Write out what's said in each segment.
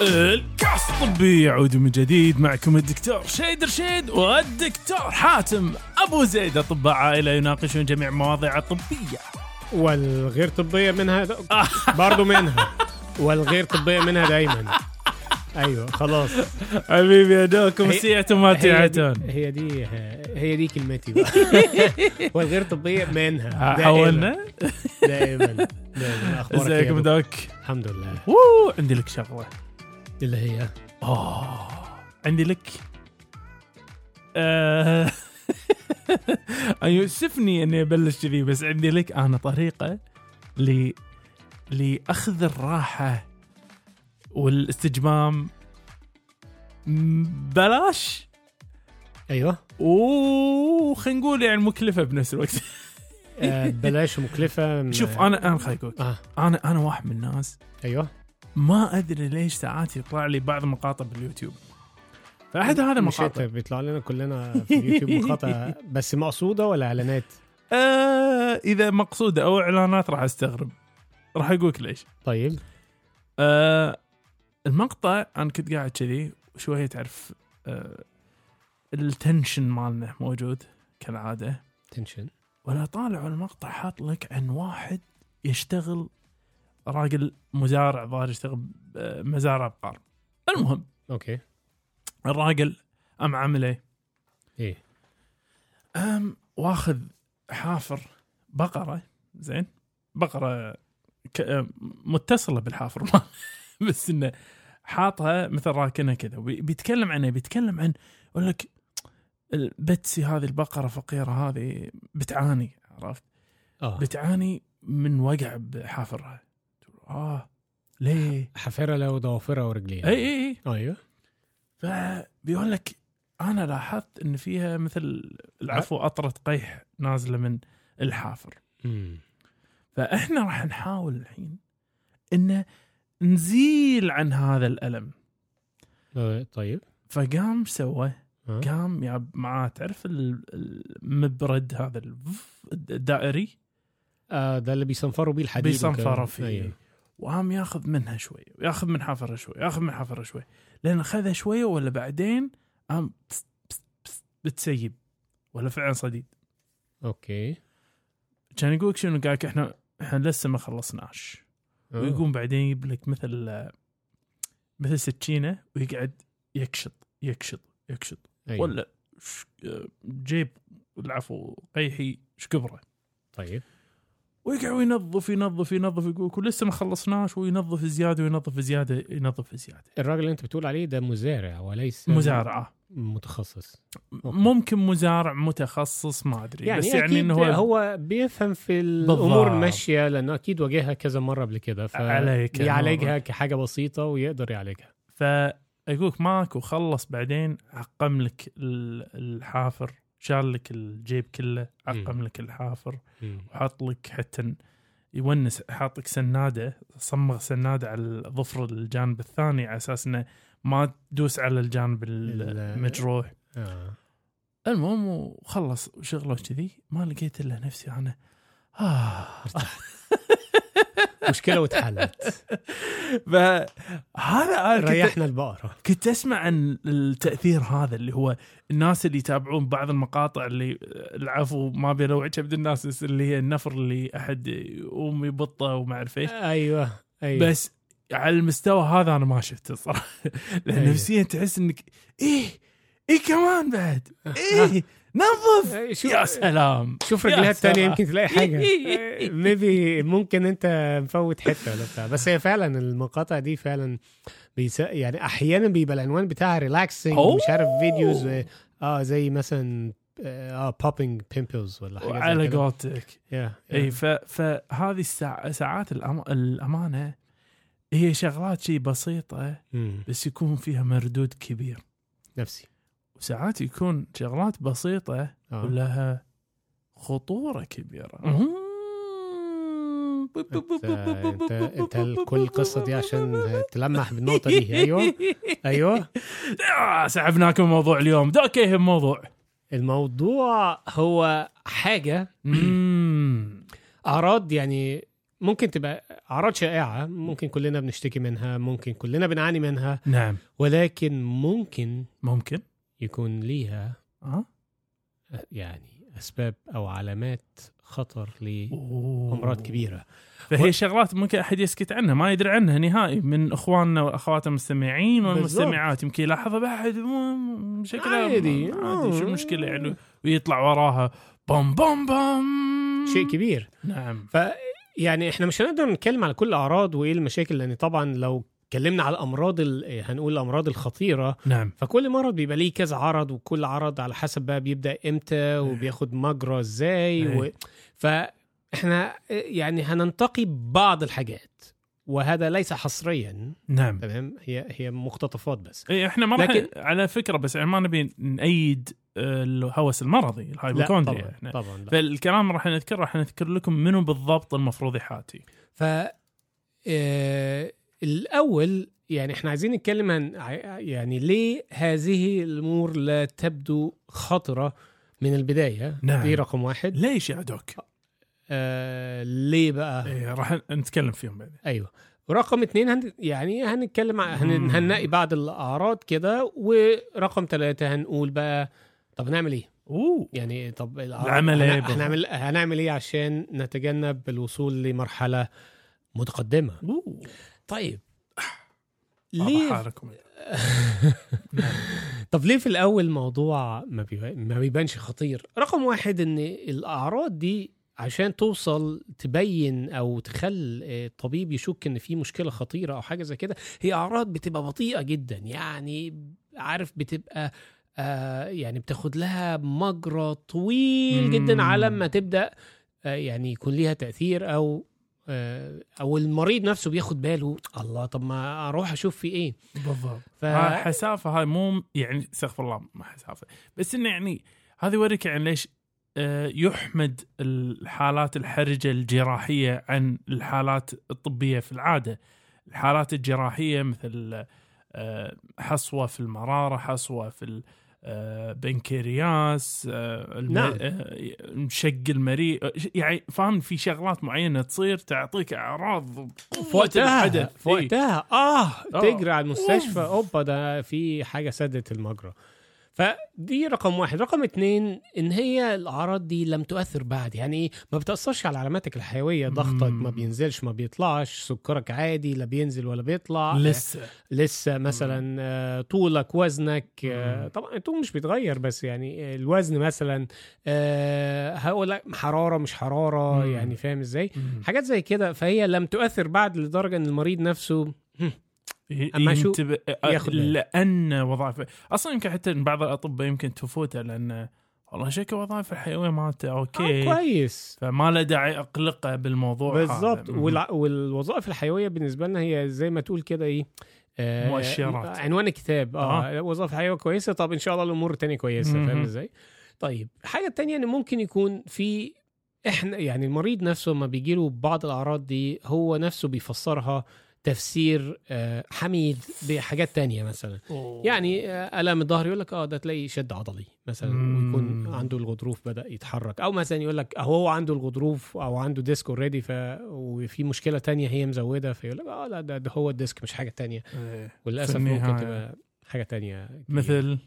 الكاس الطبي يعود من جديد معكم الدكتور شيد رشيد والدكتور حاتم أبو زيد. أطباء عائلة يناقشون جميع المواضيع الطبية. والغير طبية منها برضو منها. والغير طبية منها دايما. أيوه خلاص. حبيبي يا دوكم هي- سيعتم ما هي تعتون دي هي دي هي دي كلمتي بقى. والغير طبية منها. دائما حولنا دائما دائما أخبارك يا ازيكم دكتور؟ دوك؟ الحمد لله. ووو عندي لك شغلة. اللي هي اوه عندي لك. آه، يؤسفني إني أبلش كذي بس عندي لك أنا طريقة ل لأخذ الراحة والاستجمام. بلاش. أيوه. وخلينا نقول يعني مكلفة بنفس الوقت. آه، بلاش مكلفه شوف أنا أنا خليني أقول آه. أنا أنا واحد من الناس أيوه. ما أدري ليش ساعات يطلع لي بعض المقاطع باليوتيوب. فأحد هذا المقاطع بيطلع لنا كلنا في اليوتيوب مقاطع. بس مقصودة ولا إعلانات؟ آه إذا مقصودة أو إعلانات راح أستغرب. راح أقول لك ليش. طيب. آه المقطع أنا كنت قاعد كذي شوية تعرف آه ال tension مالنا موجود كالعادة. tension. ولا طالع المقطع حاط لك عن واحد يشتغل راجل مزارع ظاهر يشتغل مزارع بقار. المهم okay. الراجل أم عمل إيه؟ إيه أم واخذ حافر بقرة زين؟ بقرة ك... آه، متصلة بالحافر. ما بس إنه حاطها مثل راكنها كذا. بيتكلم عنها بيتكلم عن يقول لك بتسي هذه البقرة فقيره هذه بتعاني عرفت؟ آه. بتعاني من وقع بحافرها. آه. ليه؟ حفرها له ضوافرها ورجليها. اي اي اي أيوه. فبيقول لك أنا لاحظت إن فيها مثل العفو قطره قيح نازلة من الحافر. امم فإحنا راح نحاول الحين إن نزيل عن هذا الألم. آه، طيب. فقام سوى. قام يا معاه تعرف ال- المبرد هذا الدائري؟ آه ده اللي بيصنفروا بيه الحديد بيصنفروا. فيه. أيوه. وقام ياخذ منها شوي وياخذ من حفرها شوي ياخذ من حفرها شوي. لأن اخذها شوية ولا بعدين قام بتسيب ولا فعلا صديد. أوكي. كان يقول لك شنو؟ قال إحنا إحنا لسه ما خلصناش. ويقوم بعدين يجيب لك مثل مثل سكينة ويقعد يكشط يكشط يكشط. أيوه. ولا جيب العفو قيحي شكبره. طيب. ويقعد ينظف ينظف ينظف يقول لسه ما خلصناش وينظف زيادة وينظف زيادة ينظف زيادة. الراجل اللي انت بتقول عليه ده مزارع وليس مزارعه متخصص. okay. ممكن مزارع متخصص ما أدري. يعني بس يعني إنه هو, هو بيفهم في. الأمور الماشية لأنه أكيد واجهها كذا مرة قبل كده عليك بيعالجها كحاجة بسيطة ويقدر يعالجها. فيقول لك ماك وخلص بعدين عقم لك ال- الحافر. شال لك الجيب كله عقم. لك الحافر. وحط لك حتى يونس حاط لك سنادة صمغ سنادة على الظفر الجانب الثاني على أساس إنه ما تدوس على الجانب ال- المجروح آه. المهم وخلص شغله كذي ما لقيت إلا نفسي أنا آه مشكلة واتحلت فهذا ريحنا البقرة. كنت أسمع عن التأثير هذا اللي هو الناس اللي يتابعون بعض المقاطع اللي العفو ما بينوع كبد الناس اللي هي النفر اللي أحد يقوم يبطه وما أعرف إيش. أيوه أيوه. بس على المستوى هذا أنا ما شفته صراحة. لأن أيوة. نفسيا تحس إنك إيه إيه كمان بعد؟ إيه نظف آه، شو يا سلام! شوف رجلها سلام. يمكن تلاقي حاجة. maybe ممكن أنت مفوت حتة ولا بتاع. بس هي فعلا المقاطع دي فعلا بيس... يعني أحيانا بيبقى العنوان بتاعها relaxing. مش عارف videos آه زي مثلا آه popping pimples ولا حاجة على قولتك. Yeah, اي. فهذه الساع... ساعات الأم... الأمانة هي شغلات شيء بسيطة. بس يكون فيها مردود كبير. نفسي. وساعات يكون شغلات بسيطة آه. ولها خطورة كبيرة. انت كل القصة دي عشان تلمح بالنقطة دي. أيوه. أيوه. آه، سحبناكم موضوع اليوم. دوك إيه الموضوع؟ الموضوع هو حاجة. مم. أعراض يعني ممكن تبقى أعراض شائعة ممكن كلنا بنشتكي منها ممكن كلنا بنعاني منها. نعم. ولكن ممكن ممكن. يكون ليها آه. يعني أسباب أو علامات خطر. لأمراض كبيرة. فهي شغلات ممكن أحد يسكت عنها ما يدري عنها نهائي من إخواننا وأخواتنا المستمعين والمستمعات. يمكن يلاحظها بعد شكلها عادي. عادي شو آه. المشكلة؟ يعني ويطلع وراها بوم بوم بوم. شيء كبير. نعم. ف يعني إحنا مش هنقدر نتكلم على كل الاعراض وإيه المشاكل لأن طبعا لو اتكلمنا على الأمراض ال- هنقول الأمراض الخطيرة. نعم. فكل مرض بيبقى ليه كذا عرض وكل عرض على حسب بقى بيبدأ إمتى وبياخد مجرى إزاي و... إيه. فإحنا يعني هننتقي بعض الحاجات وهذا ليس حصريا. نعم. تمام؟ هي هي مقتطفات بس. اي إحنا ما راح لكن- على فكرة بس يعني ما نبي نأيد آه، الهوس المرضي الهايبوكوندريا. طبعا إحنا طبعا لا. فالكلام راح نذكر راح نذكر لكم منو بالضبط المفروض يحاتي. ف آه، الأول يعني إحنا عايزين نتكلم عن يعني ليه هذه الأمور لا تبدو خطرة من البداية نعم. دي رقم واحد ليش يا دوك؟ آه ليه بقى إيه راح نتكلم فيهم بعدين أيوه ورقم اتنين هن يعني هنتكلم هن. هنلاقي بعض الأعراض كده ورقم ثلاثة هنقول بقى طب نعمل إيه أوه يعني طب العمل بالضبط؟ هنعمل هنعمل إيه عشان نتجنب الوصول لمرحلة متقدمة أوه طيب. ليه طب ليه في الأول موضوع ما, ما بيبانش خطير؟ رقم واحد إن الأعراض دي عشان توصل تبين أو تخل آه، الطبيب يشك إن في مشكلة خطيرة أو حاجة زي كده هي أعراض بتبقى بطيئة جدا. يعني عارف بتبقى آه يعني بتاخد لها مجرى طويل. جدا على ما تبدأ آه يعني يكون ليها تأثير أو أو المريض نفسه بياخد باله الله طب ما أروح أشوف في إيه؟ بالضبط. ف... حسافة هاي مو يعني استغفر الله ما حسافة. بس إنه يعني هذا يوريك يعني ليش آه، يحمد الحالات الحرجة الجراحية عن الحالات الطبية في العادة. الحالات الجراحية مثل آه، حصوة في المرارة حصوة في البنكرياس نعم. شق المريء يعني فاهم في شغلات معينة تصير تعطيك أعراض وقتها الحدث. إيه. وقتها آه آه. تجري على المستشفى أوبا ده في حاجة سدت المجرى فدي رقم واحد. رقم اتنين إن هي الأعراض دي لم تؤثر بعد. يعني إيه؟ ما بتأثرش على علاماتك الحيوية. ضغطك. ما بينزلش ما بيطلعش. سكرك عادي لا بينزل ولا بيطلع. لسه. لسه مثلا آه، طولك وزنك آه،. طبعا الطول مش بيتغير بس يعني آه، الوزن مثلا هقول لك حرارة مش حرارة. يعني فاهم إزاي؟ حاجات زي كده. فهي لم تؤثر بعد لدرجة إن المريض نفسه أما شو ينتبه ياخد باله. لأن وظائف أصلا يمكن حتى بعض الأطباء يمكن تفوته لأن والله شكل وظائف الحيوية مالته آه أوكي كويس فما له داعي أقلقه بالموضوع. والع... والوظائف الحيوية بالنسبة لنا هي زي ما تقول كده إيه آه، مؤشرات. عنوان الكتاب آه, وظائف حيويه كويسة طب إن شاء الله الأمور التانية كويسة. فاهم إزاي طيب الحاجة التانية إن ممكن يكون في إحنا يعني المريض نفسه لما بيجي له بعض الأعراض دي هو نفسه بيفسرها تفسير آه، حميد بحاجات تانية مثلا أوه. يعني آه، الام الظهر يقول لك آه ده تلاقي شد عضلي مثلا مم. ويكون عنده الغضروف بدأ يتحرك أو مثلا يقول لك أهو هو عنده الغضروف أو عنده disc already ف وفي مشكلة تانية هي مزودة فيقول لك آه لا ده, ده هو ال disc مش حاجة تانية إيه. وللأسف ممكن. تبقى حاجة تانية كتير. مثل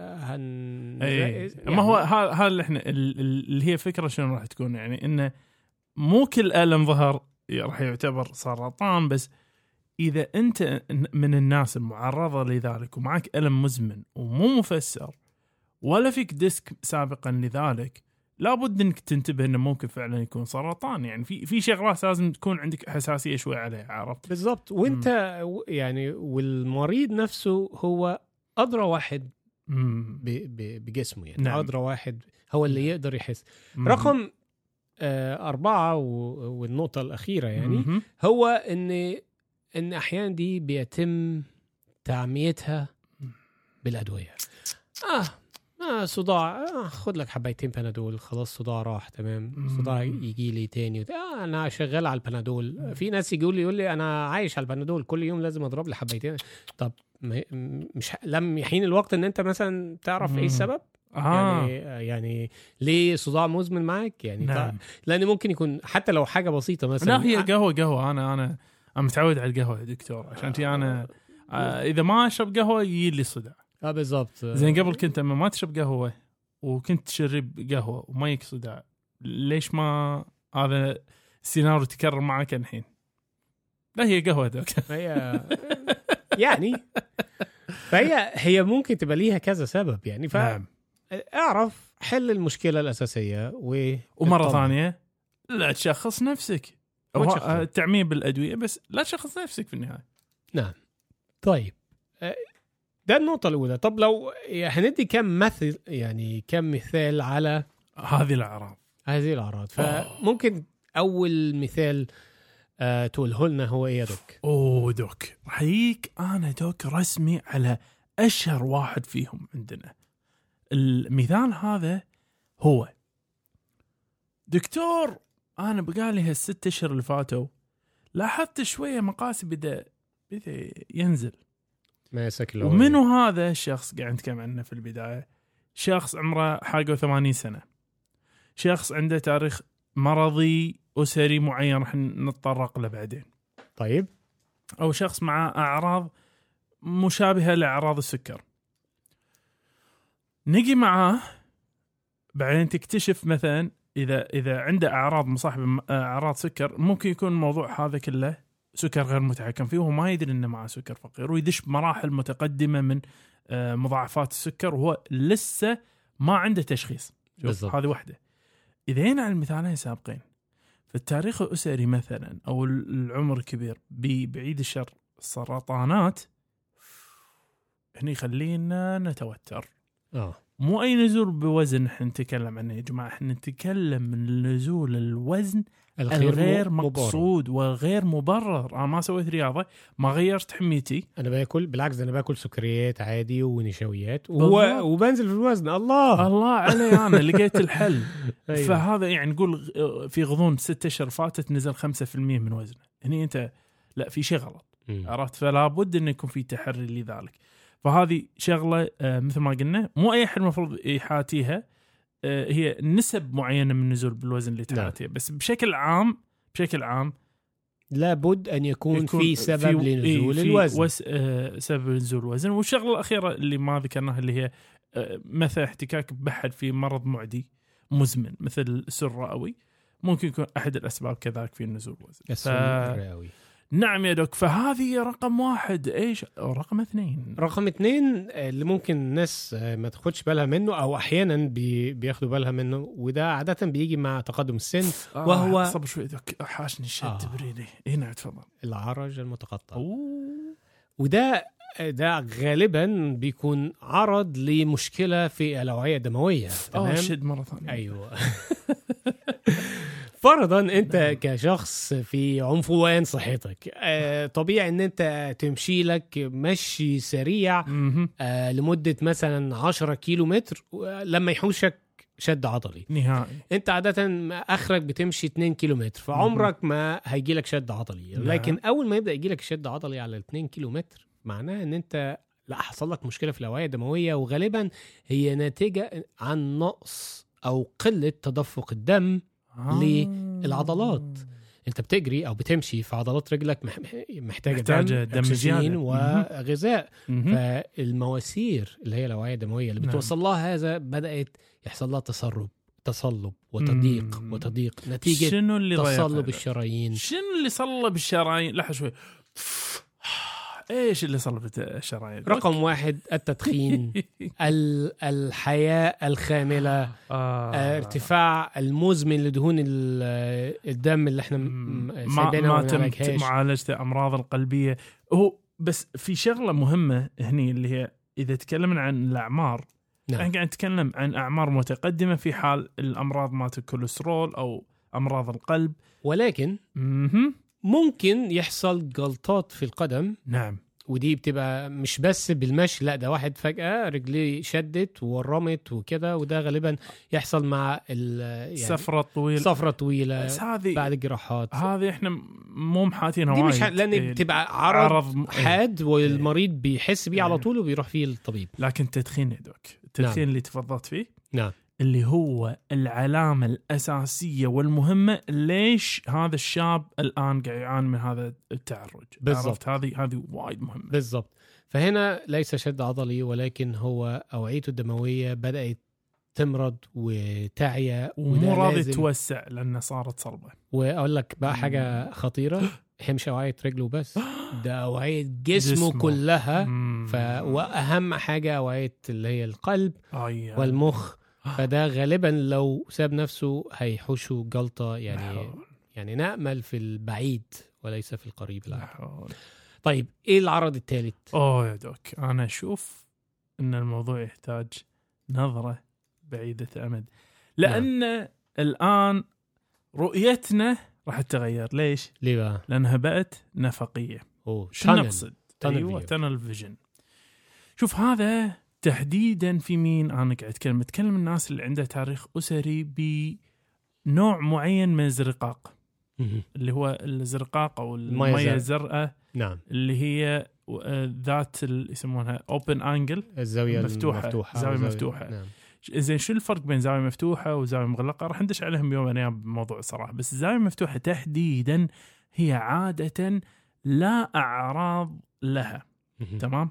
آه، هن اي يعني- ما هو هذا هذا اللي إحنا ال- ال- اللي هي فكرة شنو راح تكون يعني إنه مو كل الم ظهر راح يعتبر سرطان بس إذا أنت من الناس المعرضة لذلك ومعك ألم مزمن ومو مفسر ولا فيك ديسك سابقا لذلك لابد إنك تنتبه إنه ممكن فعلا يكون سرطان يعني في في شغلات لازم تكون عندك حساسية شوي عليها عرفت؟ بالظبط وأنت و- يعني والمريض نفسه هو أدرى واحد مم. بجسمه يعني نعم. نعم. أدرى واحد هو اللي يقدر يحس مم. رقم آه أربعة والنقطة الأخيرة يعني مهم. هو إن إن أحيانا دي بيتم تعميتها بالأدوية آه آه صداع آه خد لك حبايتين بنادول خلاص صداع راح تمام. صداع يجي لي تاني آه أنا شغال على البنادول في ناس يقول لي يقول لي أنا عايش على البنادول كل يوم لازم أضرب لي حبايتين طب مش لم يحين الوقت إن أنت مثلا تعرف مم. إيه السبب آه. يعني يعني ليه صداع مزمن معك يعني نعم نعم. لأن ممكن يكون حتى لو حاجة بسيطة مثلا لا هي قهوة قهوة أنا أنا أنا متعود على القهوة يا دكتور عشان تي أنا آه إذا ما أشرب قهوة يجي لي صداع آه بالضبط. زين قبل كنت أما ما تشرب قهوة وكنت تشرب قهوة وما يك صداع ليش ما هذا السيناريو تكرر معك الحين؟ لا هي قهوة دوك فهي يعني فهي هي ممكن تبقى ليها كذا سبب يعني نعم. فاعرف حل المشكلة الأساسية و ومرة. ثانية لا تشخص نفسك. تشخص. آه، التعميم بالأدوية بس لا تشخص نفسك في النهاية. طيب. آه، ده النقطة الأولى. طب لو هندي كم مثل يعني كم مثال على هذه الأعراض. هذه الأعراض. أوه. فممكن أول مثال آه تقوله لنا هو إيه يا دوك؟ أوه دوك. يجيك أنا دوك رسمي على أشهر واحد فيهم عندنا. المثال هذا هو دكتور أنا بقالي هالست أشهر اللي فاتوا. لاحظت شوية مقاسي بدا بدأ ينزل. ماسك ومنو هذا الشخص؟ قاعد نتكلم عنه في البداية. شخص عمره حاجة 80 سنة. شخص عنده تاريخ مرضي أسري معين راح نتطرق له بعدين. طيب. أو شخص مع أعراض مشابهة لأعراض السكر. نجي معاه بعدين تكتشف مثلا إذا إذا عنده أعراض مصاحبة م- أعراض سكر ممكن يكون الموضوع هذا كله سكر غير متحكم فيه وهو ما يدري إنه معه سكر فقير ويدش بمراحل متقدمة من آه، مضاعفات السكر وهو لسه ما عنده تشخيص. بالضبط. هذه واحدة. إذا هنا على المثالين السابقين في التاريخ الأسري مثلا أو العمر الكبير بعيد الشر السرطانات هني يخلينا نتوتر. آه. مو أي نزول بوزن إحنا نتكلم عنه يا جماعة. إحنا نتكلم من نزول الوزن الغير مو- مبرر. مقصود وغير مبرر. أنا ما سويت رياضة ما غيرت حميتي. أنا باكل بالعكس أنا باكل سكريات عادي ونشويات و... وبنزل في الوزن. الله! الله علي أنا لقيت الحل. أيوة. فهذا يعني نقول في غضون ست أشهر فاتت نزل 5% من وزنه. هني أنت لا في شيء غلط. عرفت؟ فلا بد انه يكون في تحري لذلك. فهذه شغلة آه، مثل ما قلنا مو أي أحد المفروض يحاتيها آه، هي نسب معينة من النزول بالوزن اللي نعم. تحاتيها. بس بشكل عام بشكل عام لابد أن يكون, في سبب إيه، لنزول في الوزن. وس آه، سبب نزول الوزن. والشغلة الأخيرة اللي ما ذكرناها اللي هي آه، مثل احتكاك بحد في مرض معدي مزمن مثل السر الرئوي ممكن يكون أحد الأسباب كذلك في نزول الوزن. السم ف- الرئوي نعم يا دوك فهذه رقم واحد. إيش؟ رقم اثنين. رقم اتنين آه، اللي ممكن الناس آه، ما تاخدش بالها منه أو أحيانا بي بياخدوا بالها منه وده عادة بيجي مع تقدم السن آه وهو- صبر شوي دوك. حاشني الشد آه. بريدي هنا تفضل. العرج المتقطع. أوه. وده ده غالبا بيكون عرض لمشكلة في الأوعية الدموية. آه تمام؟ شد مرة ثانية. أيوه. فرضا أنت كشخص في عنفوان صحتك آه، طبيعي إن أنت تمشي لك مشي سريع. آه، لمدة مثلا 10 كيلو متر لما يحوشك شد عضلي نهائي أنت عادة أخرك بتمشي 2 كيلو متر فعمرك ما هيجي لك شد عضلي نعم. لكن أول ما يبدأ يجي لك شد عضلي على 2 كيلو متر معناه إن أنت لا حصل لك مشكلة في الاوعيه الدموية وغالبا هي ناتجة عن نقص أو قلة تدفق الدم آه. للعضلات. انت بتجري أو بتمشي في عضلات رجلك مح- مح- محتاجه, محتاجة دم أكسجين زيادة. وغذاء. فالمواسير اللي هي الاوعيه الدموية اللي نعم. بتوصل لها هذا بدأت يحصل لها تسرب تصلب وتضييق مم. وتضييق نتيجة شنو اللي تصلب؟ الشرايين شنو اللي صلب الشرايين لحظة شوي إيش اللي صلبت الشرايين رقم واحد التدخين ال- الحياة الخاملة آه. ارتفاع المزمن لدهون ال- الدم اللي إحنا ما ما تم. معالجه أمراض القلبية هو بس في شغلة مهمة هني اللي هي إذا تكلمنا عن الأعمار نعم. إحنا قاعد نتكلم عن أعمار متقدمة في حال الأمراض مالت الكوليسترول أو أمراض القلب ولكن مهم. ممكن يحصل جلطات في القدم. نعم. ودي بتبقى مش بس بالمشي لا ده واحد فجأة رجليه شدت وورمت وكده وده غالبا يحصل مع ال يعني سفرة طويلة. سفرة طويلة هذه بعد الجراحات هذه إحنا مو محاتينها دي وايد. مش ح... لأن إيه، بتبقى عرض, عرض إيه. حاد والمريض بيحس بيه على إيه. طول وبيروح فيه الطبيب لكن التدخين يا دوك التدخين اللي تفضلت فيه نعم. اللي هو العلامة الأساسية والمهمة ليش هذا الشاب الآن قاعد يعاني من هذا التعرج؟ بالضبط. هذه هذه وايد مهمة. بالضبط. فهنا ليس شد عضلي ولكن هو أوعيته الدموية بدأت تمرض وتعيا ومو راضي توسع لأنه صارت صلبة. وأقول لك بقى حاجة خطيرة. هي مش أوعية رجله بس. ده أوعية جسمه, جسمه. كلها. ف واهم حاجة أوعية اللي هي القلب أي- والمخ. فده غالبا لو ساب نفسه هيحوشه جلطة يعني يعني نأمل في البعيد وليس في القريب. حول. طيب إيه العرض الثالث أوه يا دوك أنا أشوف إن الموضوع يحتاج نظرة بعيدة الامد لأن الآن رؤيتنا راح تتغير ليش؟ ليه بقى لأنها بقت نفقية أوه شو. نقصد؟ أيوه. tunnel vision شوف هذا تحديدا في مين أنا قاعد اتكلم اتكلم الناس اللي عندها تاريخ أسري بنوع معين من الزرقاق. اللي هو الزرقاق أو المية الزرقاء. نعم اللي هي آه، ذات يسمونها open angle الزاوية مفتوحة. المفتوحة زاوية وزاوية- مفتوحة. نعم. زين شو الفرق بين زاوية مفتوحة وزاوية مغلقة راح ندش عليهم يوم من الأيام بموضوع صراحة بس الزاويه المفتوحه تحديدا هي عادة لا أعراض لها. تمام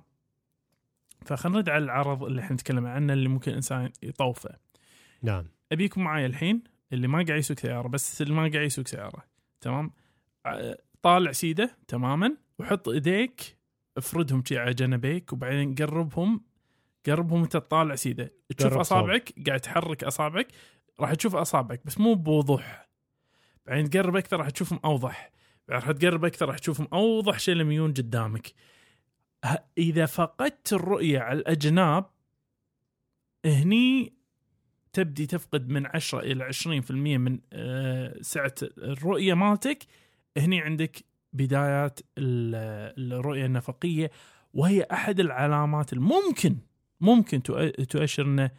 فخلينا نرد على العرض اللي إحنا نتكلم عنه اللي ممكن الانسان يطوفه. نعم. أبيكم معي الحين اللي ما قاعد يسوق سيارة بس اللي ما قاعد يسوق سيارة تمام؟ ع- طالع سيدة تماما وحط إيديك افردهم شي على جنبيك وبعدين قربهم قربهم وأنت تطالع سيدة. تشوف أصابعك قاعد تحرك أصابعك راح تشوف أصابعك بس مو بوضوح. بعدين تقرب أكثر راح تشوفهم أوضح. بعدين راح تقرب أكثر راح تشوفهم أوضح شيء لما يجون قدامك. إذا فقدت الرؤية على الأجناب هني تبدي تفقد من 10 إلى 20% من آه، سعة الرؤية مالتك هني عندك بدايات ال- الرؤية النفقية وهي أحد العلامات الممكن ممكن تؤ- تؤشر إنه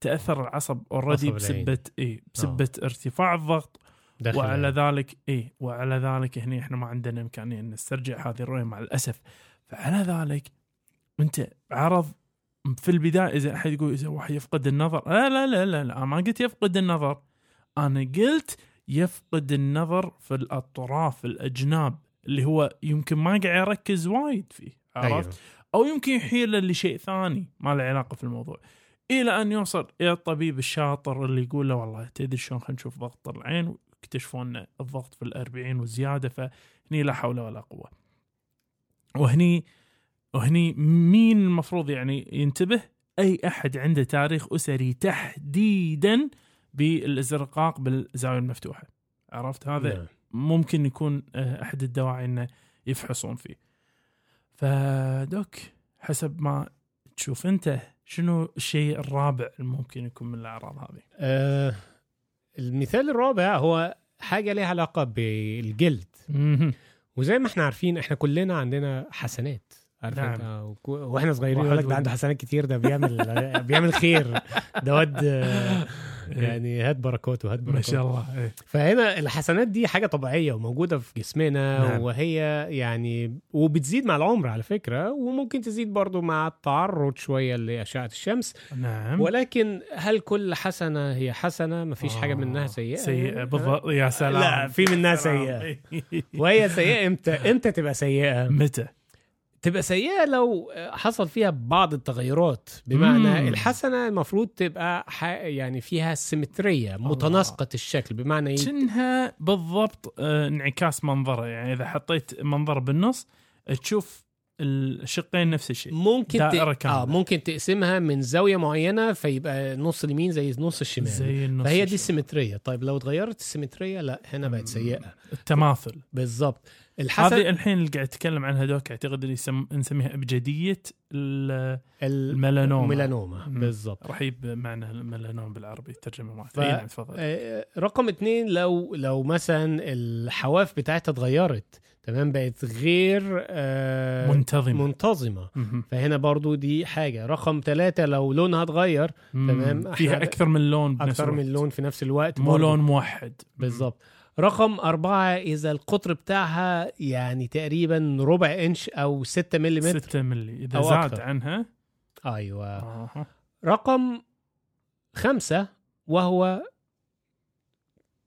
تأثر العصب already. بسبة إي بسبة ارتفاع الضغط داخل وعلى. ذلك إي وعلى ذلك هني إحنا ما عندنا إمكانية إن نسترجع هذه الرؤية مع الأسف فعلى ذلك أنت عرض في البداية إذا أحد يقول إذا واحد يفقد النظر لا لا لا لا, لا. ما قلت يفقد النظر أنا قلت يفقد النظر في الأطراف الأجناب اللي هو يمكن ما قاعد يركز وايد فيه عرفت أيوه. أو يمكن يحيله لشيء ثاني ما له علاقة في الموضوع إلى أن يوصل إلى الطبيب الشاطر اللي يقول له والله تدري شلون خلينا نشوف ضغط العين واكتشفوا إن الضغط في الأربعين وزيادة فهني لا حول ولا قوة وهني وهني مين المفروض يعني ينتبه؟ أي أحد عنده تاريخ أسري تحديدا بالإزرقاق بالزاوية المفتوحة. عرفت؟ هذا نعم. ممكن يكون آه، أحد الدواعي إنه يفحصون فيه. فدوك حسب ما تشوف أنت شنو الشيء الرابع الممكن يكون من الأعراض هذه؟ آه المثال الرابع هو حاجة ليها علاقة بالجلد. وزي ما إحنا عارفين إحنا كلنا عندنا حسنات عارف نعم. انت؟ وإحنا صغيرين يقول لك ده عنده حسنات كتير ده بيعمل بيعمل خير. ده واد يعني هات بركاته هات ما بركاته شاء الله إيه. فهنا الحسنات دي حاجة طبيعية وموجودة في جسمنا نعم. وهي يعني وبتزيد مع العمر على فكرة وممكن تزيد برضو مع التعرض شوية لأشعة الشمس. نعم. ولكن هل كل حسنة هي حسنة؟ مفيش حاجة آه، منها سيئة؟ سيئة. بالضبط. يا سلام. لا، في منها. سيئة. وهي سيئة إمتى؟ إمتى تبقى سيئة؟ متى؟ تبقى سيئة لو حصل فيها بعض التغيرات. بمعنى مم. الحسنة المفروض تبقى. يعني فيها سيمترية متناسقة الشكل. بمعنى إيه؟ كأنها بالضبط آه، انعكاس منظرة. يعني إذا حطيت منظر بالنص تشوف الشقين نفس الشيء. ممكن دائرة ت... آه ممكن تقسمها من زاوية معينة فيبقى نص اليمين زي نص الشمال. زي النص فهي دي. السيمتريه طيب لو اتغيرت السيمترية لا هنا بقت سيئة. التماثل. بالظبط الحسن هذه الحين اللي قاعد أتكلم عنها دوك أعتقد اللي يسم... نسميها ابجديه ال- الميلانوما الميلانوما مم. بالظبط رهيب معنى الميلانوما بالعربي ترجمة ما ف- ف... نعم تفضل آه، رقم اتنين لو لو مثلا الحواف بتاعتها اتغيرت تمام بقت غير آه منتظمة منتظمة مهم. فهنا برضو دي حاجة رقم ثلاثة لو لونها اتغير تمام. مم. فيها أكثر من لون بنفس أكثر من. لون في نفس الوقت مو. لون موحد بالظبط رقم أربعة إذا القطر بتاعها يعني تقريبا ربع إنش أو ستة ملم 6 ملي. إذا أو زاد أكثر. عنها؟ أيوة. آه. رقم خمسة وهو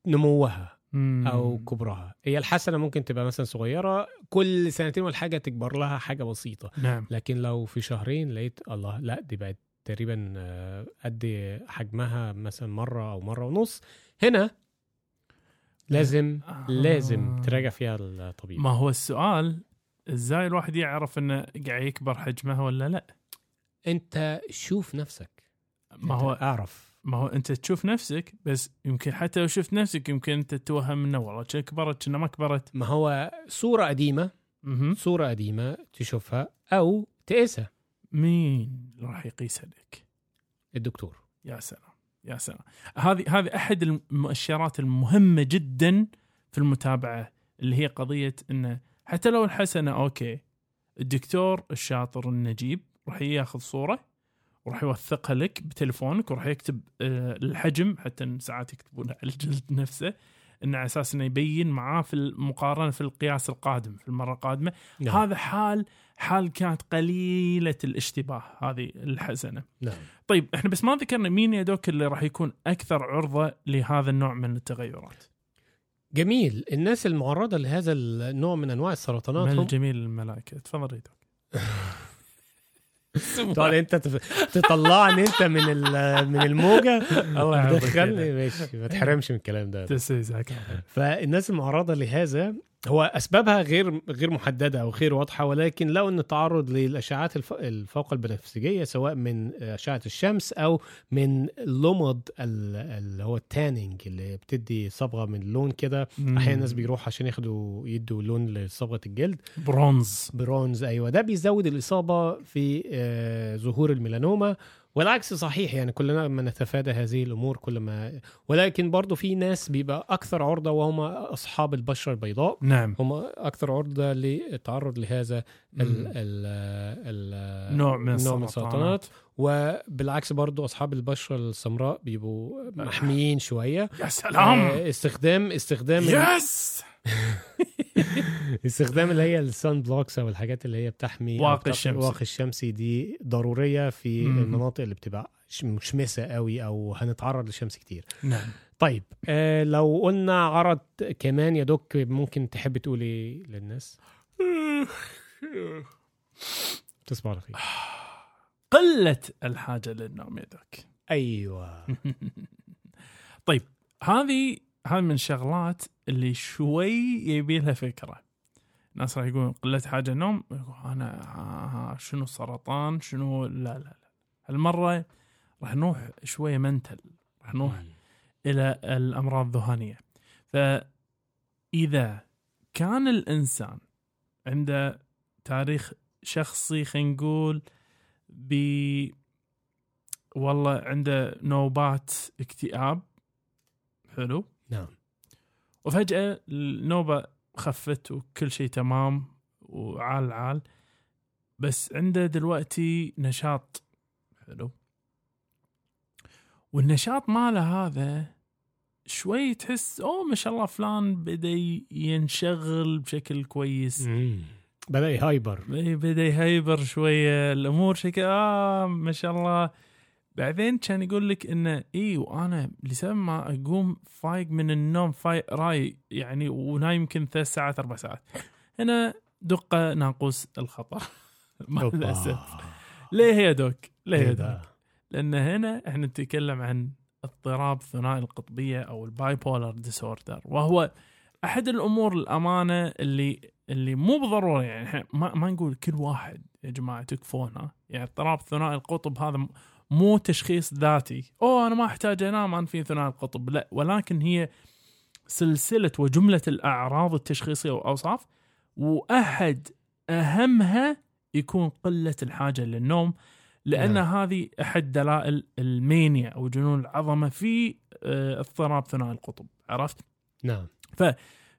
نموها مم. أو كبرها. هي الحسنة ممكن تبقى مثلا صغيرة كل سنتين ولا حاجة تكبر لها حاجة بسيطة. نعم. لكن لو في شهرين لقيت الله لا دي بقت تقريبا آه، قد حجمها مثلا مرة أو مرة ونص. هنا لازم آه. لازم تراجع فيها الطبيب. ما هو السؤال إزاي الواحد يعرف إنه قاعد يكبر حجمها ولا لا؟ أنت شوف نفسك. ما هو أعرف. ما هو أنت تشوف نفسك بس يمكن حتى لو شفت نفسك يمكن أنت تتوهم إنه والله كبرت كنا ما كبرت. ما هو صورة قديمة مهم. صورة قديمة تشوفها أو تقيسها. مين راح يقيسها لك؟ الدكتور. يا سلام. يا سلام. هذه هذه أحد المؤشرات المهمة جدا في المتابعة اللي هي قضية إنه حتى لو الحسنة أوكي الدكتور الشاطر النجيب راح ياخذ صورة وراح يوثقها لك بتليفونك وراح يكتب آه، الحجم حتى ساعات يكتبون على الجلد نفسه. إنه على أساس إنه يبين معاه في المقارنة في القياس القادم في المرة القادمة. نعم. هذا حال حال كانت قليلة الاشتباه هذه الحسنه نعم. طيب إحنا بس ما ذكرنا مين يا دوك اللي راح يكون أكثر عرضة لهذا النوع من التغيرات. جميل. الناس المعرضة لهذا النوع من أنواع السرطانات من هم الجميل الملائكة. تفضل يا دوك. طبعا انت تطلعني انت من من الموجة. الله يعوضك دخلني ماشي. ما تحرمش من الكلام ده. فالناس المعرضة لهذا هو أسبابها غير غير محددة أو غير واضحة ولكن لو إن التعرض للاشعاعات الف- الفوق البنفسجية سواء من أشعة الشمس أو من لمض ال- اللي هو التانينج اللي بتدي صبغة من اللون كده. أحيانا الناس بيروحوا عشان ياخدوا يدوا لون لصبغة الجلد. برونز. برونز أيوه. ده بيزود الإصابة في آه، ظهور الميلانوما والعكس صحيح يعني كلنا ما نتفادى هذه الأمور كل ما ولكن برضو في ناس بيبقى أكثر عرضة وهم أصحاب البشرة البيضاء. نعم. هم أكثر عرضة للتعرض لهذا ال ال ال نوع من نوع من السرطانات. السرطانات. وبالعكس برضو أصحاب البشرة السمراء بيبقوا محميين شوية. يا سلام. آه، استخدام استخدام yes! استخدام اللي هي ال sun blocks أو الحاجات اللي هي بتحمي واقي بتقي الشمسي. الواقي الشمسي دي ضرورية في مم. المناطق اللي بتبقى مشمسة قوي أو هنتعرض للشمس كتير. نعم. طيب آه لو قلنا عرض كمان يا دوك ممكن تحب تقول إيه للناس؟ تصبح على خير. قلة الحاجة للنوم يا دوك أيوه. طيب هذه هذه من الشغلات اللي شوي يبي لها فكرة. الناس راح يقولون قلة حاجة نوم يقول أنا ها شنو السرطان؟ شنو؟ لا لا لا. هالمرة راح نروح شوية منتل. راح نروح إلى الأمراض الذهانية. فإذا كان الإنسان عنده تاريخ شخصي خلينا نقول ب والله عنده نوبات اكتئاب حلو. نعم. وفجأة النوبة خفت وكل شيء تمام وعال عال بس عنده دلوقتي نشاط. حلو. والنشاط ماله هذا شوي تحس أوه ما شاء الله فلان بدأ ينشغل بشكل كويس. مم. بدأ يهايبر. إيه، بدأ يهيبر شوية الأمور شكل آه ما شاء الله بعدين كان يقول لك إنه اي وأنا لسبب ما أقوم فايق من النوم فايق راي يعني ونايم يمكن ثلاث ساعات أربع ساعات هنا دق ناقوس الخطر مع. الاسف ليه يا doc؟ ليه يا doc؟ لأن هنا إحنا نتكلم عن اضطراب ثنائي القطبية أو ال bipolar disorder وهو أحد الأمور الأمانة اللي اللي مو بالضرورة يعني ما, ما نقول كل واحد يا جماعة تكفون ها يعني اضطراب ثنائي القطب هذا مو تشخيص ذاتي. أوه أنا ما أحتاج أنام أنا في ثنائي القطب. لا ولكن هي سلسلة وجملة الأعراض التشخيصية والاوصاف وأحد أهمها يكون قلة الحاجة للنوم لأن نعم. هذه أحد دلائل المانيا أو جنون العظمة في آه، اضطراب ثنائي القطب. عرفت؟ نعم.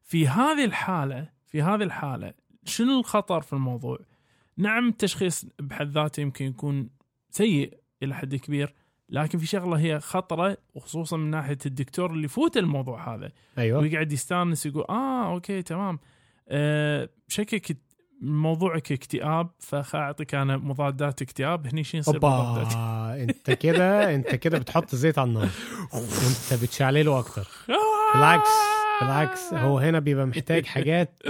في هذه الحالة في هذه الحالة شنو الخطر في الموضوع؟ نعم التشخيص بحد ذاته يمكن يكون سيء إلى حد كبير. لكن في شغلة هي خطرة وخصوصا من ناحية الدكتور اللي يفوت الموضوع هذا. أيوه. ويقعد يستانس يقول آه okay تمام. آه شكك موضوعك اكتئاب فاعطيك أنا مضادات اكتئاب هني شو يصير مضادات اوبا أنت كده أنت كده بتحط زيت على النار. أنت بتشعلله أكتر. بالعكس. بالعكس هو هنا بيبقى محتاج حاجات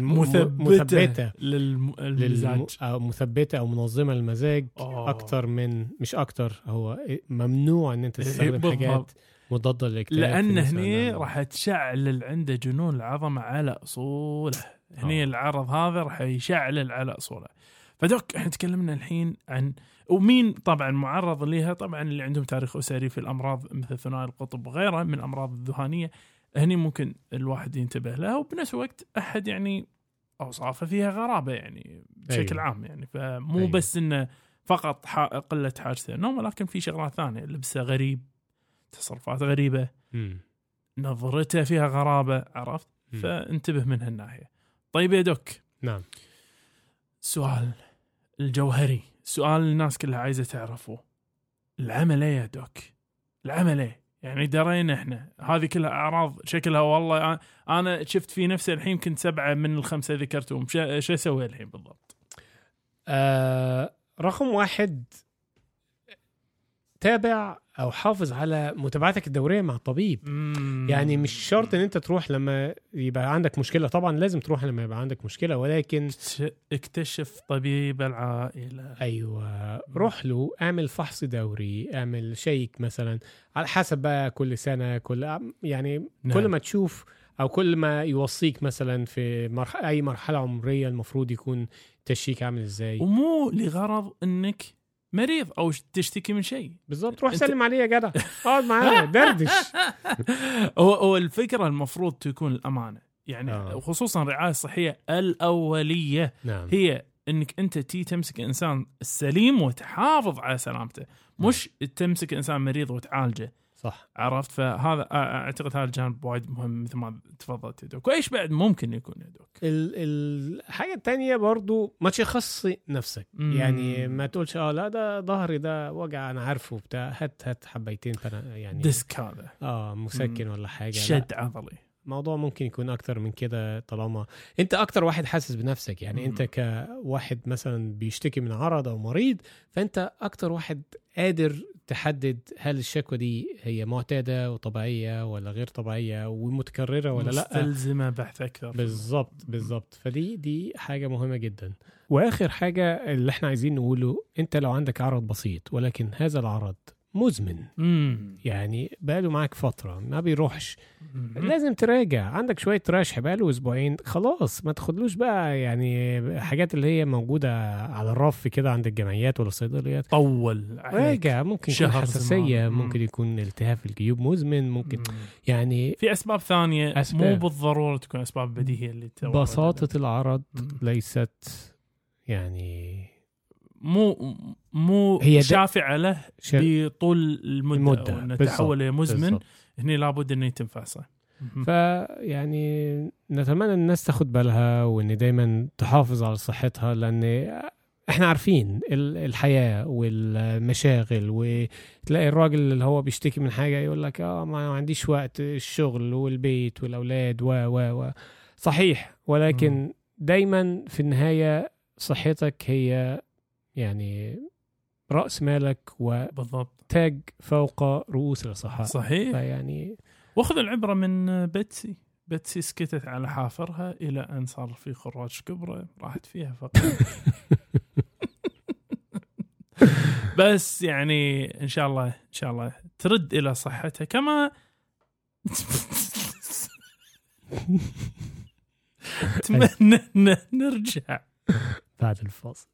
مثبتة. مثبته للم- للم... للمزاج أو مثبتة أو منظمة للمزاج أوه. أكتر من مش أكتر هو ممنوع إن أنت تستخدم بالضبط. حاجات مضادة للاكتئاب لأن هني راح تشعلل عنده جنون العظمة على أصوله. هني آه. العرض هذا راح يشعلل على أصوله. فدوك إحنا تكلمنا الحين عن ومين طبعا معرض لها طبعا اللي عندهم تاريخ أسري في الأمراض مثل ثنائي القطب وغيرها من الأمراض الذهانية. هني ممكن الواحد ينتبه لها وبنفس الوقت أحد يعني أوصافه فيها غرابة يعني بشكل. أيوة. عام يعني فمو. أيوة. بس إنه فقط قلة حاجته النوم ولكن في شغلات ثانية لبسه غريب تصرفات غريبة مم. نظرته فيها غرابة عرفت مم. فانتبه من هالناحية طيب يا دوك نعم سؤال الجوهري سؤال الناس كلها عايزة تعرفه العمل إيه يا دوك العمل إيه يعني درينا إحنا. هذه كلها أعراض شكلها والله أنا شفت في نفسي الحين كنت سبعة من الخمسة ذكرتهم. شو أسوي الحين بالضبط؟ آه رقم واحد تابع أو حافظ على متابعتك الدورية مع الطبيب يعني مش شرط إن أنت تروح لما يبقى عندك مشكلة. طبعا لازم تروح لما يبقى عندك مشكلة ولكن اكتشف طبيب العائلة. أيوه. روح له اعمل فحص دوري اعمل شيك مثلا على حسب بقى كل سنة كل يعني نعم. كل ما تشوف أو كل ما يوصيك مثلا في مرح... أي مرحلة عمرية المفروض يكون تشيك عامل إزاي. ومو لغرض إنك مريض أو تشتكي من شيء. بالظبط روح أنت- سلم عليه يا جدع. اقعد معاه دردش. هو هو الفكرة المفروض تكون الأمانة. يعني آه. وخصوصا الرعايه الصحيه الأولية. نعم. هي إنك أنت تي تمسك إنسان السليم وتحافظ على سلامته. مش تمسك إنسان مريض وتعالجه. صح. عرفت؟ فهذا أعتقد هذا الجانب وايد مهم مثل ما تفضلت يا doc. وإيش بعد ممكن يكون يا doc؟ ال- الحاجة التانية برضو ما تشخصي نفسك. مم. يعني ما تقولش آه لا ده ظهري ده وجع أنا عارفه بتاع هات هات حبيتين فأنا يعني disc هذا. آه مسكن ولا حاجة لا. شد عضلي. الموضوع ممكن يكون أكتر من كده طالما أنت أكتر واحد حاسس بنفسك. يعني مم. انت كواحد مثلا بيشتكي من عرض أو مريض فأنت أكتر واحد قادر تحدد هل الشكوى دي هي معتادة وطبيعية ولا غير طبيعية ومتكررة ولا لأ؟ مستلزمة بحث أكثر. بالظبط بالظبط. فدي دي حاجة مهمة جدا. وآخر حاجة اللي إحنا عايزين نقوله أنت لو عندك عرض بسيط ولكن هذا العرض مزمن امم يعني بقاله معاك فترة ما بيروحش مم. لازم تراجع عندك شوية رشح بقاله أسبوعين خلاص ما تاخدلوش بقى يعني حاجات اللي هي موجودة على الرف كده عند الجمعيات ولا الصيدليات طول. راجع ممكن يكون حساسية زمان. ممكن يكون التهاب الجيوب مزمن ممكن مم. يعني في أسباب ثانية أسباب. مو بالضرورة تكون أسباب بديهية اللي بساطة العرض مم. ليست يعني مو مو هي شافعة له بطول المدة, المدة. المدة. إنه بالضبط. تحول بالضبط. هني لابد إنه يتم فحصه. فيعني نتمنى ان الناس تاخد بالها وان دايما تحافظ على صحتها لأن إحنا عارفين ال- الحياة والمشاغل وتلاقي الراجل اللي هو بيشتكي من حاجة يقول لك آه ما عنديش وقت الشغل والبيت والأولاد و و و صحيح ولكن دايما في النهاية صحتك هي يعني رأس مالك بالضبط وتاج فوق رؤوس الأصحاء. صحيح. فيعني واخذ العبرة من بيتسي. بيتسي سكتت على حافرها إلى أن صار في خراج كبرى راحت فيها فقط. بس يعني إن شاء الله إن شاء الله ترد إلى صحتها كما اتمنى إن نرجع. بعد الفاصل.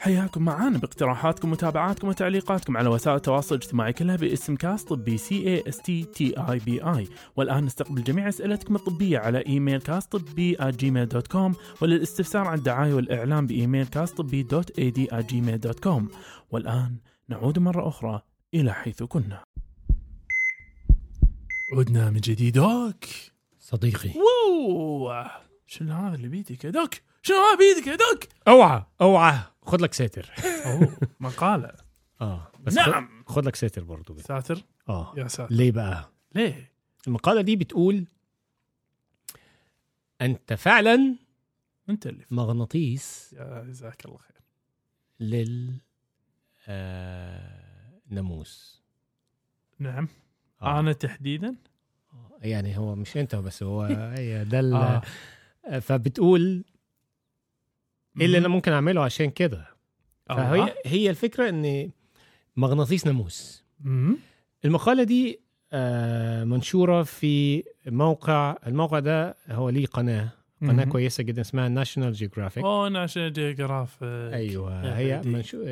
حياكم معانا باقتراحاتكم ومتابعاتكم وتعليقاتكم على وسائل التواصل الاجتماعي كلها باسم كاس طبي C A S T T E B I والآن نستقبل جميع أسئلتكم الطبية على إيميل كاس طبي Gmail dot com وللاستفسار عن الدعاية والاعلام بإيميل كاس طبي dot A D Gmail dot com والآن نعود مرة أخرى إلى حيث كنا. عدنا من جديد دوك صديقي. ووو شنو هذا اللي بيدك يا دوك شنو هذا بيدك يا دوك أوعى أوعى. خد لك ساتر. أوه مقالة. آه بس نعم. خد, خد لك ساتر برضو. كده. ساتر؟ آه. يا ساتر. ليه بقى؟ ليه؟ المقالة دي بتقول أنت فعلا أنت اللي. مغناطيس يا جزاك الله خير. لل آه... ناموس. نعم. آه. أنا تحديدا؟ يعني هو مش أنت بس هو هي ده ال- آه. فبتقول إيه اللي أنا ممكن أعمله عشان كده؟ فهي آه. هي الفكرة إن مغناطيس ناموس. المقالة دي آه، منشورة في موقع الموقع ده هو ليه قناة قناة. كويسة جدا اسمها National Geographic أوه National Geograph أيوه هي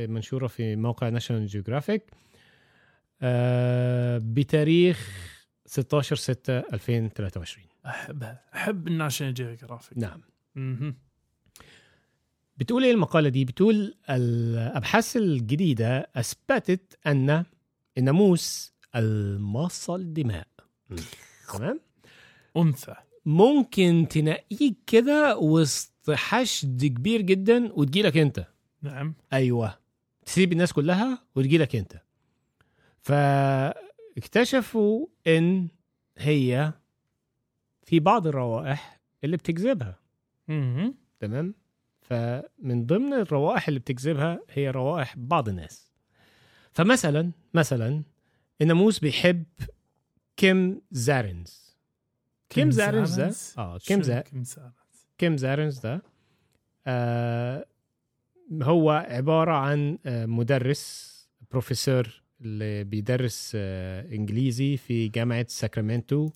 منشورة في موقع National Geographic آه، بتاريخ 16 6 2023 احبها أحب ال National Geographic نعم. بتقول إيه المقالة دي؟ بتقول الأبحاث الجديدة أثبتت أن الناموس الماصه الدماء تمام؟ أنثى. ممكن تنقيك كده وسط حشد كبير جدا وتجيلك أنت. نعم. أيوه. تسيب الناس كلها وتجيلك أنت. فاكتشفوا إن هي في بعض الروائح اللي بتجذبها. تمام؟ فمن ضمن الروائح اللي بتجذبها هي روائح بعض الناس. فمثلا مثلا الناموس بيحب كيم زارنز كيم زارنز ده؟ آه كيم زارنز كيم زارنز ده آه هو عبارة عن آه مدرس بروفيسور اللي بيدرس آه إنجليزي في جامعة ساكرامنتو.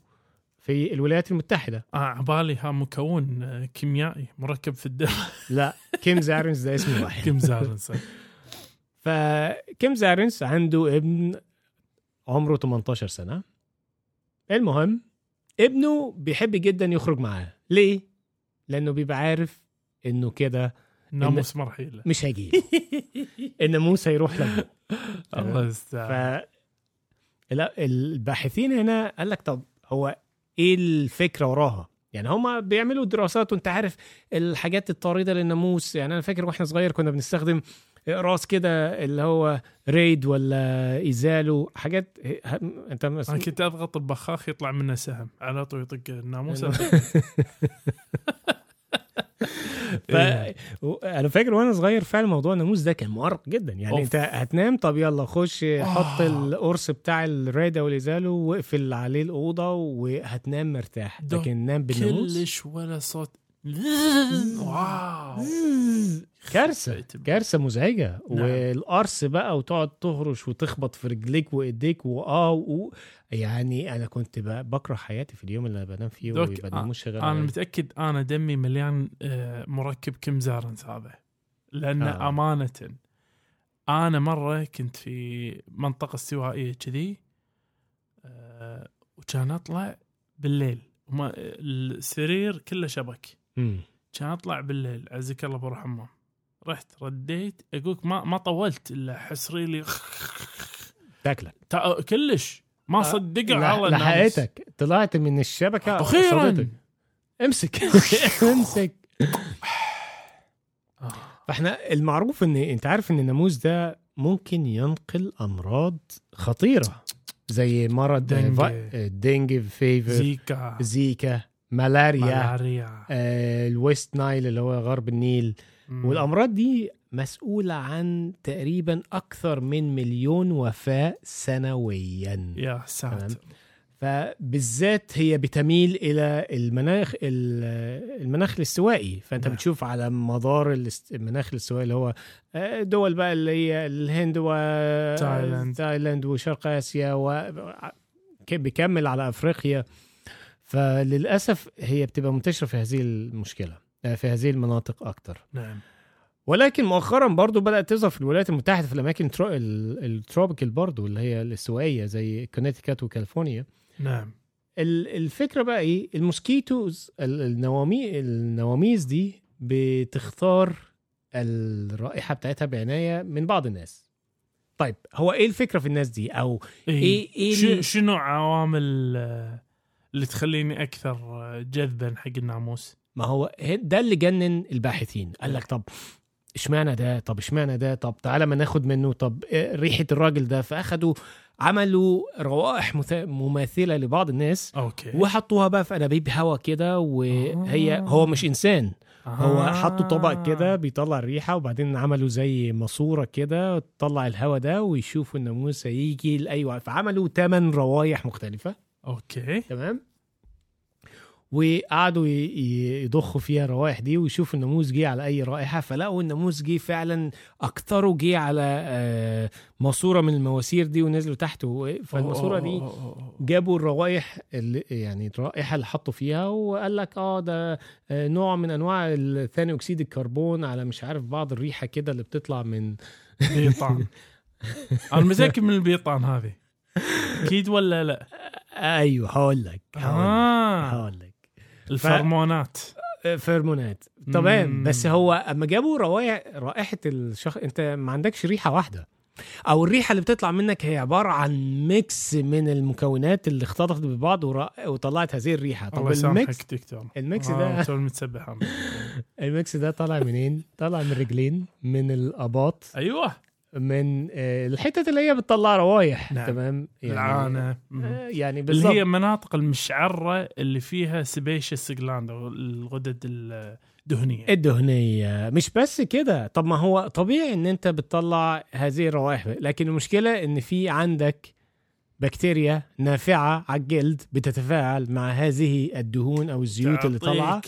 في الولايات المتحدة. آه عبالي ها مكون آه، كيميائي مركب في الدم. لا كيم زارنز ده اسم واحد. كيم زارنز فكيم زارنس عنده ابن عمره 18 سنة. المهم ابنه بيحب جدا يخرج معاه. ليه؟ لأنه بيبقى عارف إنه كده ناموس مرحيله مش هيجي الناموس هيروح له. الله ف يستعان لا الباحثين هنا قال لك طب هو إيه الفكرة وراها؟ يعني هما بيعملوا دراسات وانت عارف الحاجات الطارده للناموس. يعني أنا فاكر وإحنا صغير كنا بنستخدم اقراص كده اللي هو ريد ولا ايزالو حاجات. أنت مس... أنا كنت أضغط البخاخ يطلع منه سهم. على طول يطق الناموس. ف... أنا فاكر وأنا صغير فعلا موضوع الناموس ده كان مؤرق جدا. يعني أوف. أنت هتنام طب يلا خش حط آه. القرص بتاع الريد أو الازالو واقفل عليه الأوضة وهتنام مرتاح. لكن نام بالناموس؟ كلش ولا صوت. واو كارثة كارثة مزعجة نعم. والقرص بقى وتقعد تهرش وتخبط في رجليك وإيديك واه و... يعني أنا كنت بكره حياتي في اليوم اللي بنام فيه ويبقى الناموس شغال أنا. متأكد أنا دمي مليان آه، مركب كيم زارنز هذا لأن آه. آه. أمانة أنا مرة كنت في منطقة استوائية كذي آه، وكان أطلع بالليل وما السرير كله شبك. كان اطلع بالليل عزك الله بروح حمام رحت رديت اقولك ما ما طولت إلا حسري لي. تاكلك. تا- كلش. ما صدقوا لا- على. لحقتك طلعت من الشبكة أخيرا. امسك. امسك. آه. فاحنا المعروف ان انت عارف إن الناموس ده ممكن ينقل أمراض خطيرة. زي مرض dengue. فا- dengue fever زيكا. زيكا. ملاريا. ملاريا. آه، ال West Nile اللي هو غرب النيل. مم. والأمراض دي مسؤولة عن تقريبا أكثر من مليون وفاة سنويا. يا ساتر. فبالذات هي بتميل إلى المناخ ال- المناخ الاستوائي. فأنت نعم. بتشوف على مدار المناخ الاستوائي اللي هو آه، دول بقى اللي هي الهند و تايلاند. وشرق آسيا و ك- بيكمل على أفريقيا. فللأسف هي بتبقى منتشرة في هذه المشكلة آه، في هذه المناطق أكتر. نعم. ولكن مؤخرا برضو بدأت تظهر في الولايات المتحدة في الأماكن ال tro- ال- ال tropical برضو اللي هي الاستوائيه زي كونيتيكات وكاليفورنيا. نعم. ال- الفكرة بقى إيه؟ ال mosquitoes ال- النوامي النواميس دي بتختار الرائحة بتاعتها بعناية من بعض الناس. طيب هو إيه الفكرة في الناس دي؟ أو إيه إيه ال- شنو عوامل آه، اللي تخليني أكثر آه، جذبا حق الناموس. ما هو ده اللي جنن الباحثين. قال لك طب إشمعنى ده؟ طب إشمعنى ده؟ طب تعالى ما ناخد منه. طب إيه ريحة الراجل ده. فأخدوا عملوا روائح مماثلة لبعض الناس أوكي. وحطوها بقى في أنابيب هوا كده وهي آه. هو مش إنسان. هو آه. حطوا طبق كده بيطلع الريحة وبعدين عملوا زي ماسورة كده تطلع الهوا ده ويشوفوا الناموس هيجي لأي فعملوا ثمان روايح مختلفة. أوكي تمام وقعدوا يضخوا فيها الروائح دي ويشوفوا الناموس جه على أي رائحة فلقوا الناموس جه فعلا أكتره جه على آه، ماسورة من المواسير دي ونزلوا تحت و- فالماسورة دي. جابوا الروائح اللي يعني الرائحة اللي حطوا فيها وقال لك آه ده آه، نوع من أنواع ثاني أكسيد الكربون على مش عارف بعض الريحة كده اللي بتطلع من بيطان أنا متأكد من البيطان هذه أكيد ولا لا؟ أيوه هقول لك هقول لك آه. هقول لك. الفرمونات. فيرمونات تمام مم. بس هو أما جابوا روايح رائحة الشخص أنت ما عندكش ريحة واحدة. أو الريحة اللي بتطلع منك هي عبارة عن mix من المكونات اللي اختلطت ببعض ورا- وطلعت هذه الريحة. طب الله ال mix دكتور ال mix آه، ده المتسبح. ال mix ده طالع منين؟ طالع من الرجلين من الأباط. أيوه. من آه، الحتت اللي هي بتطلع روايح نعم. تمام؟ العانة. مم. آه، يعني اللي بالظبط هي مناطق المشعرة اللي فيها sebaceous gland أو الغدد الدهنية. الدهنية. مش بس كده. طب ما هو طبيعي إن أنت بتطلع هذه الروائح لكن المشكلة إن في عندك بكتيريا نافعة على الجلد بتتفاعل مع هذه الدهون أو الزيوت اللي طالعة.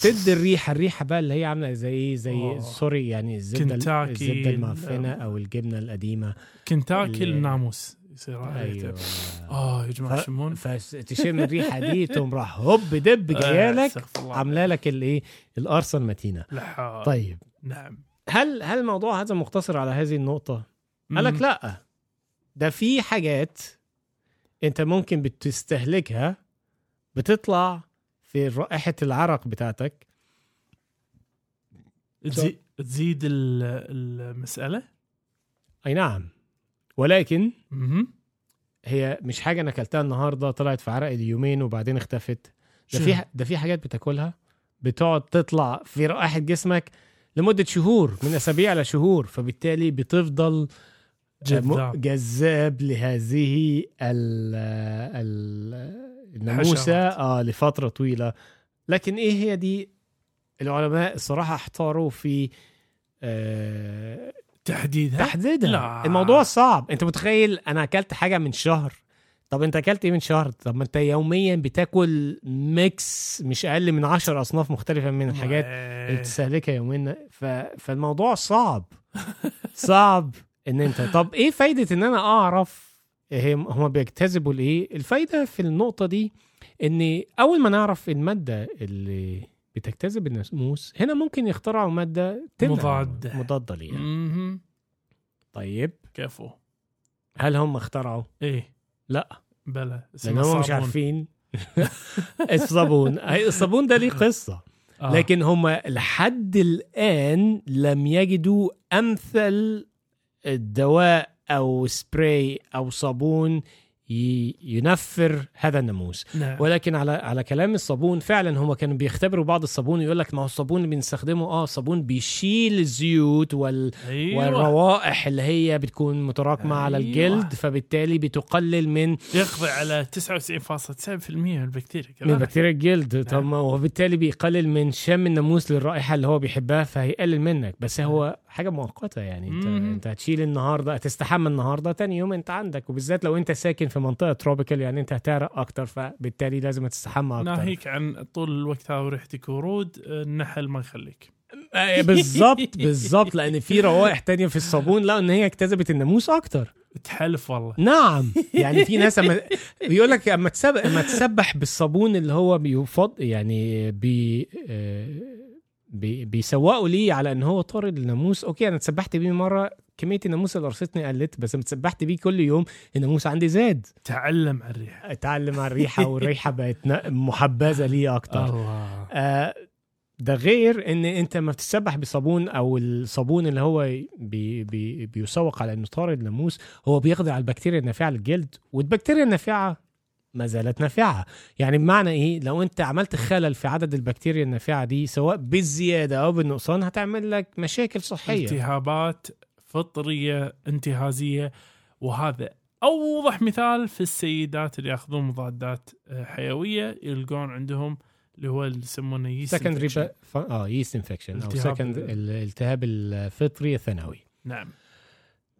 تدي الريحة الريحة بقى اللي هي عاملة زي زي أوه. سوري يعني الزبدة. الزبدة المعفنة أو الجبنة القديمة كنتاكي ال- الناموس يصير أيوه آه يا جماعة شمون فتشم الريحة دي تقوم راح هوب دب آه، لك استغفر الله. عاملة لك الايه القرصة المتينة لحال. طيب نعم هل هل الموضوع هذا مقتصر على هذه النقطة؟ قال لك. لا ده في حاجات انت ممكن بتستهلكها بتطلع في رائحة العرق بتاعتك تزي- تزيد ال- المسألة أي نعم ولكن مهم. هي مش حاجة أنا أكلتها النهاردة طلعت في عرق يومين وبعدين اختفت ده؟ في ده في حاجات بتاكلها بتقعد تطلع في رائحة جسمك لمدة شهور من أسابيع لشهور فبالتالي بتفضل جذاب جذاب لهذه ال ال الناموسة حشرات. آه لفترة طويلة. لكن إيه هي دي؟ العلماء الصراحة احتاروا في آه تحديدها؟ تحديدها. لا. الموضوع صعب. أنت متخيل أنا أكلت حاجة من شهر. طب أنت أكلت إيه من شهر؟ طب ما أنت يوميا بتاكل ميكس مش أقل من عشر أصناف مختلفة من الحاجات اللي. بتستهلكها يوميا. ف... فالموضوع صعب. صعب. إن انت طب إيه فايدة إن أنا أعرف هما بيجتذبوا لإيه؟ الفايدة في النقطة دي إن أول ما نعرف المادة اللي بتجتذب الناموس هنا ممكن يخترعوا مادة مضادة. مضادة ليها. مهم. طيب. كفو. هل هم اخترعوا؟ إيه. لا. بلا لأن هم مش. عارفين. الصابون. الصابون ده ليه قصة. آه. لكن هم لحد الآن لم يجدوا أمثل الدواء أو سبراي أو صابون ينفر هذا الناموس. نعم. ولكن على على كلام الصابون فعلا هم كانوا بيختبروا بعض الصابون يقول لك ما هو الصابون اللي بنستخدمه آه صابون بيشيل الزيوت وال أيوه. والروائح اللي هي بتكون متراكمة على أيوة. الجلد فبالتالي بتقلل من يقضي على 99.9% من البكتيريا من بكتيريا الجلد. طب ما هو بالتالي بيقلل من شم الناموس للرائحة اللي هو بيحبها فهيقلل منك. بس هو حاجة مؤقتة يعني. انت مم. انت هتشيل النهارده هتستحمى النهارده تاني يوم انت عندك. وبالذات لو انت ساكن في منطقة tropical يعني انت هتعرق أكتر فبالتالي لازم تستحمى أكتر. ناهيك عن طول الوقت هذا وريحتك ورود النحل ما يخليك. آه، بالظبط بالظبط لأن في روائح تانية في الصابون لا إن هي اكتسبت الناموس أكتر. تحلف والله. نعم. يعني في ناس أما بيقول لك أما تسبح أما تسبح بالصابون اللي هو بيفض يعني بي آه، بي بيسوقوا ليه على إن هو طارد الناموس. okay أنا اتسبحت بيه مرة كمية الناموس اللي قرصتني قلت بس لما اتسبحت بيه كل يوم الناموس عندي زاد. تعلم على الريحة. اتعلم على الريحة والريحة بقت محبذة ليه أكتر. الله. آه، ده غير إن أنت ما بتتسبح بصابون أو الصابون اللي هو بي بي بيسوق على إنه طارد ناموس هو بيقضي على البكتيريا النافعة للجلد والبكتيريا النافعة ما زالت نافعة. يعني بمعنى إيه؟ لو أنت عملت خلل في عدد البكتيريا النافعة دي سواء بالزيادة أو بالنقصان هتعمل لك مشاكل صحية. التهابات فطرية انتهازية وهذا أوضح مثال في السيدات اللي يأخذون مضادات آه، حيوية يلقون عندهم اللي هو اللي يسمونه yeast secondary. آه yeast infection أو second ال- الالتهاب الفطري الثانوي. نعم.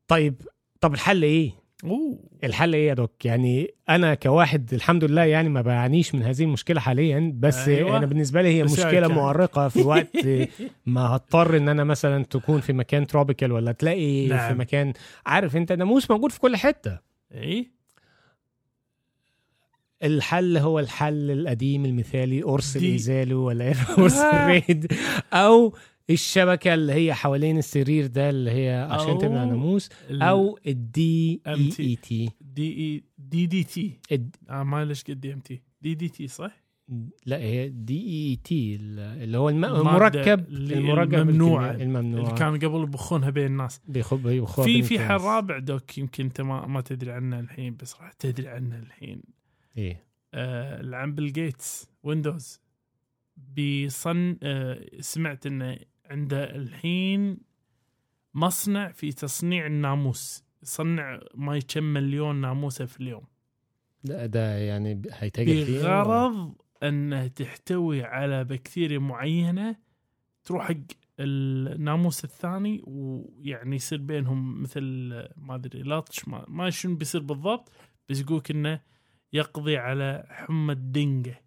طيب طب الحل إيه؟ أوه الحل إيه يا doc يعني أنا كواحد الحمد لله يعني ما بعانيش من هذه المشكلة حاليا بس أيوة. أنا بالنسبة لي هي مشكلة يعني- مؤرقة في وقت ما هضطر إن أنا مثلا تكون في مكان تروبيكال ولا تلاقي نعم. في مكان عارف أنت ناموس موجود في كل حتة اي الحل هو الحل القديم المثالي قرص دي- الازالو ولا إيه؟ قرص آه. الريد أو الشبكة اللي هي حوالين السرير ده اللي هي عشان تمنع ناموس أو الدي اي تي دي اي دي دي تي آه ليش قد دي ام تي دي دي تي صح؟ لا هي دي اي تي اللي هو الم- المركب المركب الممنوعة. الكيميائي اللي الممنوع كان قبل يبخونها بين الناس. بيخب في في حل رابع دوك يمكن أنت ما, ما تدري عنه الحين بس راح تدري عنه الحين. إيه. آه اللي عن بيل جيتس ويندوز. بيصن آه سمعت إنه عنده الحين مصنع في تصنيع الناموس. يصنع ما كم مليون ناموسة في اليوم. ده, ده يعني هيتاجر فيه بغرض انه تحتوي على بكتيريا معينة تروح حق الناموس الثاني ويعني يصير بينهم مثل ما أدري لطش ما, ما شنو بيصير بالضبط بس يقولك إنه يقضي على حمى الدنجه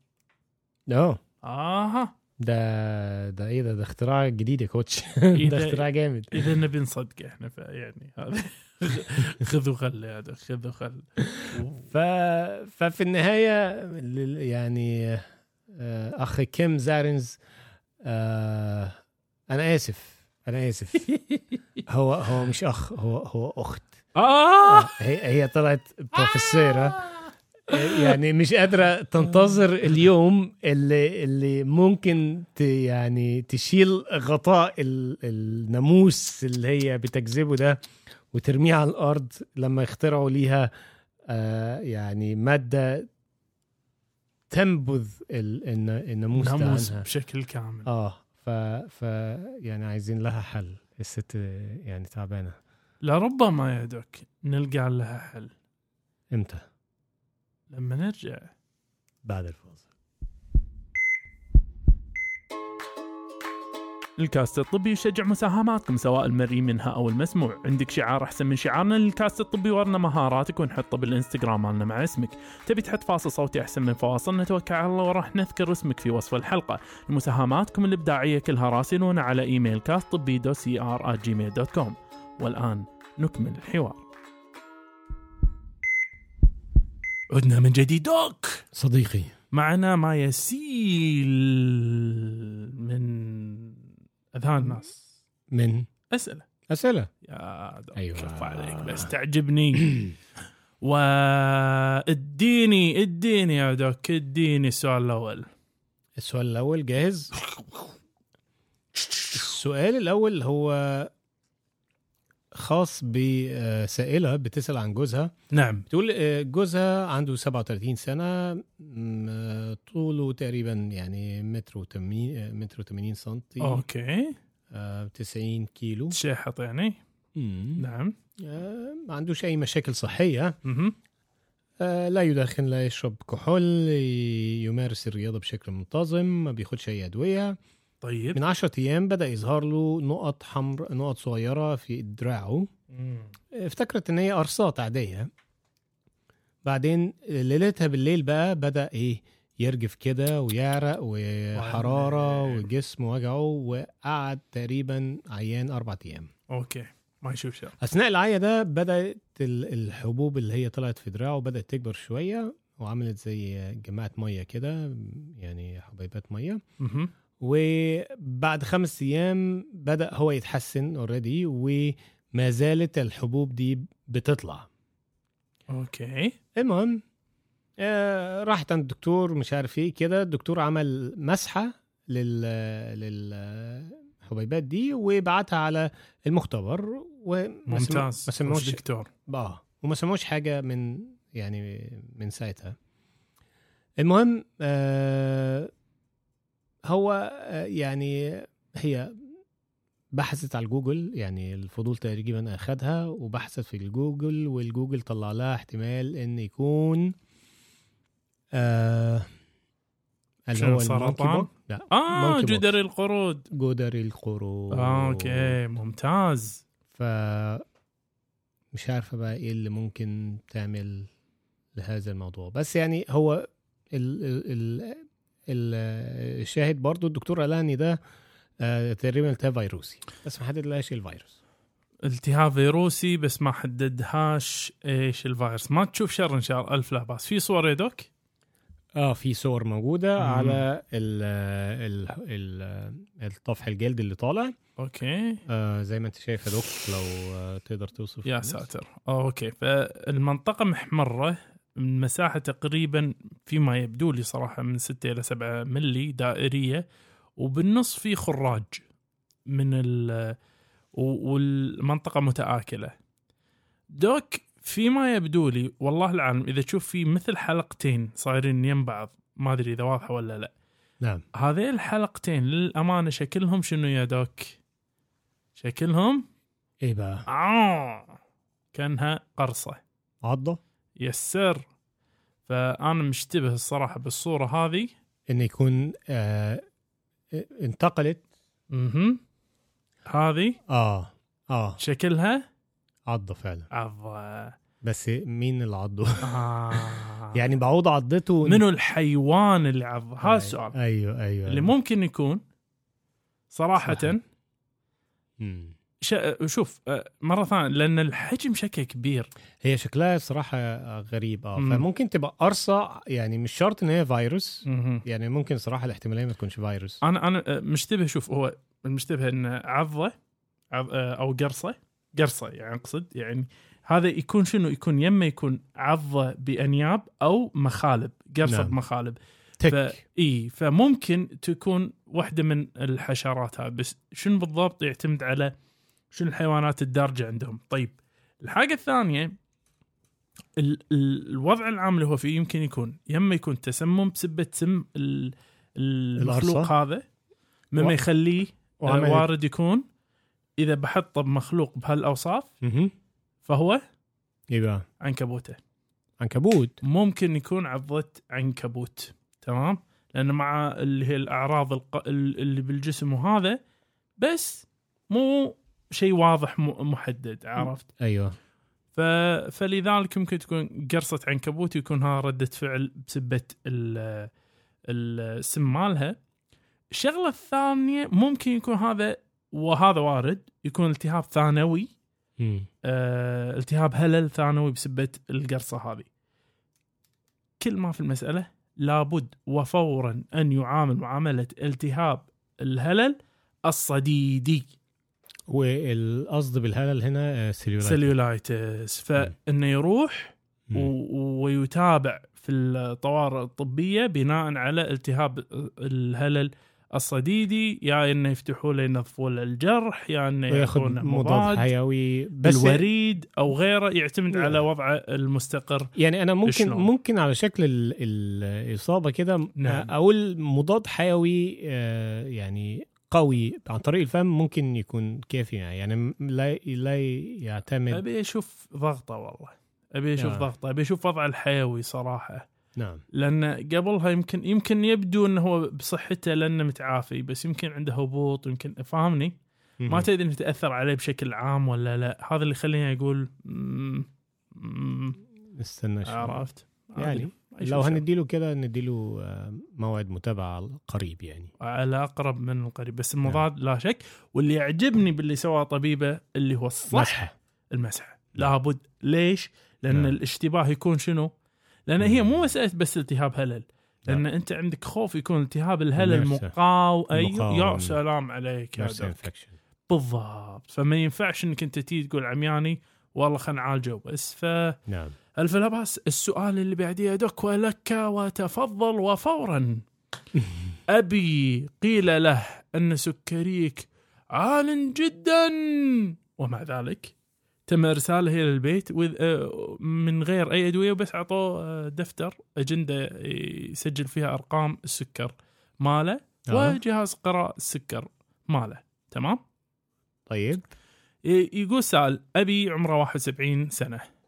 آه آها. ده ده إيه ده؟ ده اختراع جديد يا كوتش. إيه ده؟ اختراع جامد. اذا نبي نصدقه إحنا فيعني هذا. خذ وخل هذا خذ وخل ف... ففي النهاية يعني آه، اخ كيم زارنز آه، أنا آسف. أنا آسف. هو هو مش أخ هو هو أخت. آه! هي هي طلعت بروفيسوره يعني مش قادرة تنتظر اليوم اللي اللي ممكن ت يعني تشيل غطاء ال- الناموس اللي هي بتجذبه ده وترميه على الأرض لما يخترعوا ليها آه يعني مادة تنبذ ال- الن- الناموس ده ناموس عنها. بشكل كامل. آه ف ف يعني عايزين لها حل. الست يعني تعبانة. لربما يا دوك نلقى لها حل. إمتى؟ لما نرجع. بعد الفاصل. الكاست الطبي يشجع مساهماتكم سواء المرئي منها أو المسموع. عندك شعار أحسن من شعارنا للكاست الطبي ورنا مهاراتك ونحطه بالإنستغرام مالنا مع اسمك. تبي تحط فاصل صوتي أحسن من فواصلنا توكل على الله وراح نذكر اسمك في وصف الحلقة. مساهماتكم الإبداعية كلها راسلونا على إيميل كاست طبي دو سي ار Gmail dot com والآن نكمل الحوار. عدنا من جديد. Doc! صديقي. معنا ما يسيل من أذهان الناس. من؟ أسئلة. أسئلة. يا دوك أيوة. كفو عليك بس تعجبني وإديني إديني يا دوك إديني السؤال الأول. السؤال الأول جاهز؟ السؤال الأول هو خاص بسائله بتسأل عن جوزها. نعم. بتقول آه، جوزها عنده 37 سنة آه، طوله تقريبا يعني متر وتمانين متر و80 سنتي. أوكي. آه، 90 كيلو. تشحط يعني. مم. نعم. آه، ما عندوش اي مشاكل صحية. آه، لا يدخن لا يشرب كحول يمارس الرياضة بشكل منتظم ما بياخدش أي أدوية. طيب. من عشرة أيام بدأ يظهر له نقط حمر نقط صغيرة في دراعه. افتكرت إن هي قرصات عادية بعدين ليلتها بالليل بقى بدأ إيه يرجف كده ويعرق وحرارة ولا- وجسمه وجعه وقعد تقريبا عيان أربع أيام. Okay. ما يشوف شيء أثناء العيا ده بدأت ال- الحبوب اللي هي طلعت في دراعه بدأت تكبر شوية وعملت زي جماعة مية كده يعني حبيبات مية. وبعد خمس أيام بدأ هو يتحسن already وما زالت الحبوب دي بتطلع. أوكي. المهم آه راحت عند الدكتور مش عارف إيه كده. الدكتور عمل مسحة لل للحبيبات دي وبعتها على المختبر وما ممتاز ما سموش دكتور. آه وما سموش حاجة من يعني من ساعتها. المهم آه هو آه يعني هي بحثت على جوجل يعني الفضول تقريبا أخدها وبحثت في الجوجل والجوجل طلع لها احتمال إن يكون آه اللي هو سرطان؟ لا آه. جدري القرود. جدري القرود. Okay ممتاز. ف مش عارفة بقى إيه اللي ممكن تعمل لهذا الموضوع. بس يعني هو ال ال الشاهد برضو الدكتور قال ان ده آه، تقريبا التهاب فيروسي. بس ما حددلهاش الفيروس. التهاب فيروسي بس ما حددهاش إيش الفيروس. ما تشوف شر إن شاء الله. ألف لا بأس. في صور يا Doc؟ آه في صور موجودة مم. على ال ال ال الطفح الجلد اللي طالع. Okay. آه زي ما أنت شايف يا Doc لو آه تقدر توصف. يا. ساتر. Okay. فالمنطقة محمرة من مساحة تقريبا فيما يبدو لي صراحة من 6 إلى 7 ملي دائرية وبالنص في خراج من ال و- والمنطقة متآكلة. دوك فيما يبدو لي والله العالم إذا تشوف في مثل حلقتين صايرين يم بعض ما أدري إذا واضحة ولا لا. نعم. هذين الحلقتين للأمانة شكلهم شنو يا دوك؟ شكلهم؟ إيه بقى. آه كأنها قرصة. عضة؟ يسر فأنا مشتبه الصراحة بالصورة هذه. إنه يكون آه انتقلت. أها هذه. آه آه. شكلها. عضة فعلا. عضة. بس مين اللي عضه؟ آه. يعني بعوض عضته. منو الحيوان اللي عض هذا أيوة، السؤال. أيوه أيوه اللي ممكن يكون صراحة صح. مم. شوف آه، مرة ثانية لأن الحجم شكله كبير هي شكلها صراحة غريب آه مم. فممكن تبقى قرصه يعني مش شرط إن هي فيروس مهم. يعني ممكن صراحة الاحتمالية ما تكونش فيروس أنا أنا آه، مشتبه شوف هو المشتبه انه عضة عض آه، أو قرصة قرصة يعني أقصد يعني هذا يكون شنو يكون يمه يكون عضة بأنياب أو مخالب قرصة نعم. نعم. بمخالب تك ف... إي فممكن تكون واحدة من الحشرات هذه بس شنو بالضبط يعتمد على شنو الحيوانات الدارجة عندهم. طيب الحاجة الثانية ال... ال- الوضع العام اللي هو فيه يمكن يكون يما يكون تسمم بسبة سم ال... المخلوق. هذا مما يخليه آه، وارد يكون إذا بحطه بمخلوق بهالأوصاف. فهو إيه بقى عنكبوته. عنكبوت. ممكن يكون عضة عنكبوت تمام؟ لأن مع اللي هي الأعراض الق... اللي بالجسم وهذا بس مو شيء واضح. محدد عرفت؟ أيوه. ف... فلذلك ممكن تكون قرصة عنكبوت يكون ها ردة فعل بسبة ال... السم مالها. الشغلة الثانية ممكن يكون هذا وهذا وارد يكون التهاب ثانوي. مم. آه، التهاب هلل ثانوي بسبة القرصة هذه. كل ما في المسألة لابد وفورا أن يعامل معاملة التهاب الهلل الصديدي. والقصد بالهلل هنا آه، cellulit- cellulitis فإنه يروح. و- ويتابع في الطوارئ الطبية بناء على التهاب الهلل الصديدي يا إنه يفتحوا له ينظفوا له الجرح يا إنه ياخذونه مضاد حيوي بس بالوريد أو غيره يعتمد لا. على وضعه المستقر يعني أنا ممكن شلون؟ ممكن على شكل ال- الإصابة كده نعم. أقول مضاد حيوي آه، يعني قوي عن طريق الفم ممكن يكون كافي يعني. م- لا لا يعتمد أبي أشوف ضغطة والله. أبي أشوف نعم. ضغطة. أبي أشوف وضعه الحيوي صراحة. نعم. لأن قبلها يمكن يمكن يبدو إنه هو بصحته لأنه متعافي بس يمكن عنده هبوط يمكن فاهمني؟ ما. تدري إنه تأثر عليه بشكل عام ولا لا. هذا اللي يخليني أقول استنى شوي. عرفت؟ يعني لو. هنديله كده نديله آه، موعد متابعة قريب يعني على أقرب من القريب بس المضاد لا شك واللي يعجبني باللي سواه طبيبة اللي هو الصح مسحة المسحة لابد ليش؟ لأن نعم. الاشتباه يكون شنو؟ لأن هي. مو مسألة بس التهاب هلل لأن نعم. أنت عندك خوف يكون التهاب الهلل. مقاو أيوه مقاوم. يا سلام عليك يا بالضبط فما ينفعش إنك أنت تيجي تقول عمياني والله خلينا نعالجه بس ف نعم ألف لا باس السؤال اللي بعديه دك ولك وتفضل وفورا. أبي قيل له أن سكريك عال جدا. ومع ذلك تم إرساله إلى البيت من غير أي أدوية وبس أعطوه آه، دفتر أجندة يسجل فيها أرقام السكر ماله آه. وجهاز قراءة السكر ماله. تمام؟ طيب. يقول سال أبي عمره 71 سنة.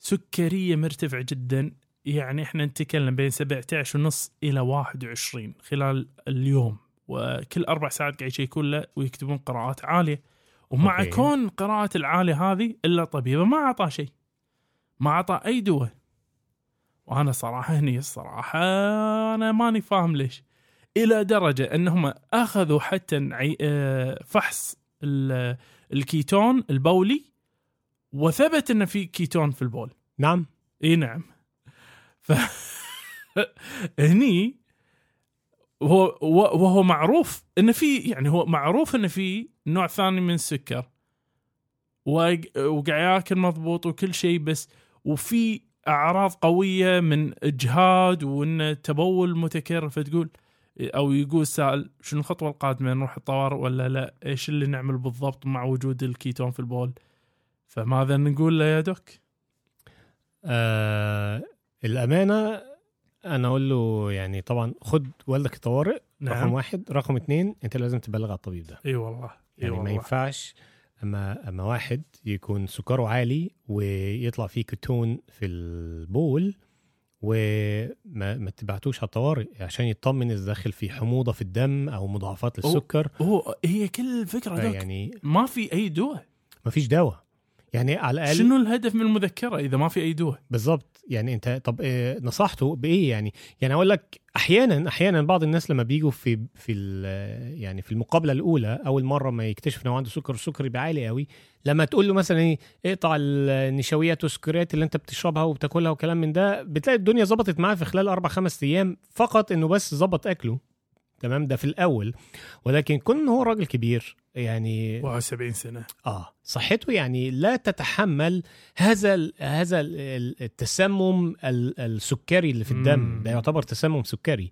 سكرية مرتفع جدا. يعني إحنا نتكلم بين 17 ونص إلى 21 خلال اليوم. وكل أربع ساعات قاعد يشيكون له ويكتبون قراءات عالية. ومع أوكي. كون قراءة العالية هذه إلا طبيبة ما أعطاه شيء. ما أعطاه أي دواء وأنا صراحة هني الصراحة أنا ماني فاهم ليش. إلى درجة أنهم أخذوا حتى آه، فحص ال- الكيتون البولي وثبت إن في كيتون في البول. نعم. إي نعم. ف هني هو وهو معروف إن في يعني هو معروف إن في نوع ثاني من السكر. وق- وقاعد ياكل مضبوط وكل شيء بس وفي أعراض قوية من إجهاد وإن تبول متكرر فتقول أو يقول سائل شنو الخطوة القادمة نروح الطوارئ ولا لا؟ إيش اللي نعمل بالضبط مع وجود الكيتون في البول؟ فماذا نقول له يا دوك؟ آه الأمانة أنا أقول له يعني طبعا خد والدك الطوارئ نعم. رقم واحد. رقم اتنين أنت لازم تبلغ على الطبيب ده. إي والله إي يعني ما والله. ينفعش أما أما واحد يكون سكره عالي ويطلع فيه كتون في البول وما ما تبعتوش على الطوارئ عشان يطمن إذا داخل في حموضة في الدم أو مضاعفات للسكر. هو هي كل الفكرة يعني ما في أي دواء. ما فيش دواء. يعني على الاقل شنو الهدف من المذكرة إذا ما في أي دواء بالظبط يعني انت طب إيه نصحته بإيه يعني؟ يعني أقول لك أحيانا أحيانا بعض الناس لما بيجوا في في يعني في المقابلة الأولى أول مرة ما يكتشف إنه عنده سكر السكر يبقى عالي قوي لما تقول له مثلا إيه اقطع النشويات والسكريات اللي أنت بتشربها وبتاكلها وكلام من ده بتلاقي الدنيا ظبطت معاه في خلال أربع خمس أيام فقط إنه بس ظبط أكله. تمام؟ ده في الأول. ولكن كون هو راجل كبير يعني 71 سنة. آه صحته يعني لا تتحمل هذا ال هذا ال- ال- التسمم ال- السكري اللي في الدم. مم. ده يعتبر تسمم سكري.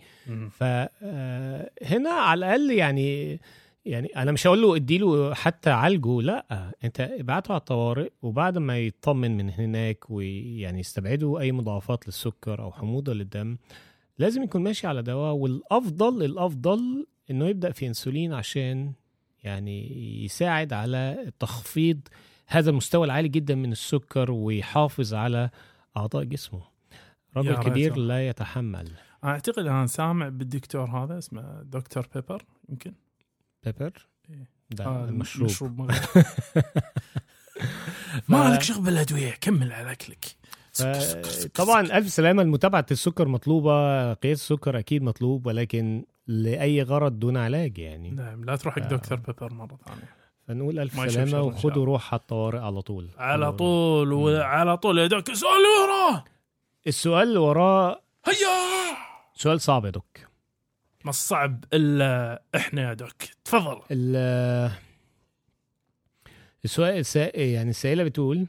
فهنا على الأقل يعني يعني أنا مش هقول له اديله حتى عالجه لا. أنت ابعته على الطوارئ وبعد ما يطمن من هناك ويعني يستبعدوا أي مضاعفات للسكر أو حموضة للدم لازم يكون ماشي على دواء والأفضل الأفضل إنه يبدأ في إنسولين عشان يعني يساعد على تخفيض هذا المستوى العالي جدا من السكر ويحافظ على أعضاء جسمه. راجل يا كبير رجل. لا يتحمل. أعتقد أنا سامع بالدكتور هذا اسمه دكتور بيبر يمكن؟ بيبر؟ إيه. ده آه، المشروب مشروب مغلي. ما لك شغل بالادويه كمل على أكلك. طبعا ألف سلامة متابعه السكر مطلوبة قياس السكر أكيد مطلوب ولكن لأي غرض دون علاج يعني. نعم لا تروح حق آه. دكتور بيبر مرة ثانية. فنقول ألف سلامة وخدوا. روح على الطوارئ على طول. على طول وعلى طول يا دوك السؤال اللي وراه. السؤال اللي وراه هيا! سؤال صعب يا دوك ما الصعب إلا إحنا يا دوك تفضل. ال- السؤال. يعني السائلة بتقول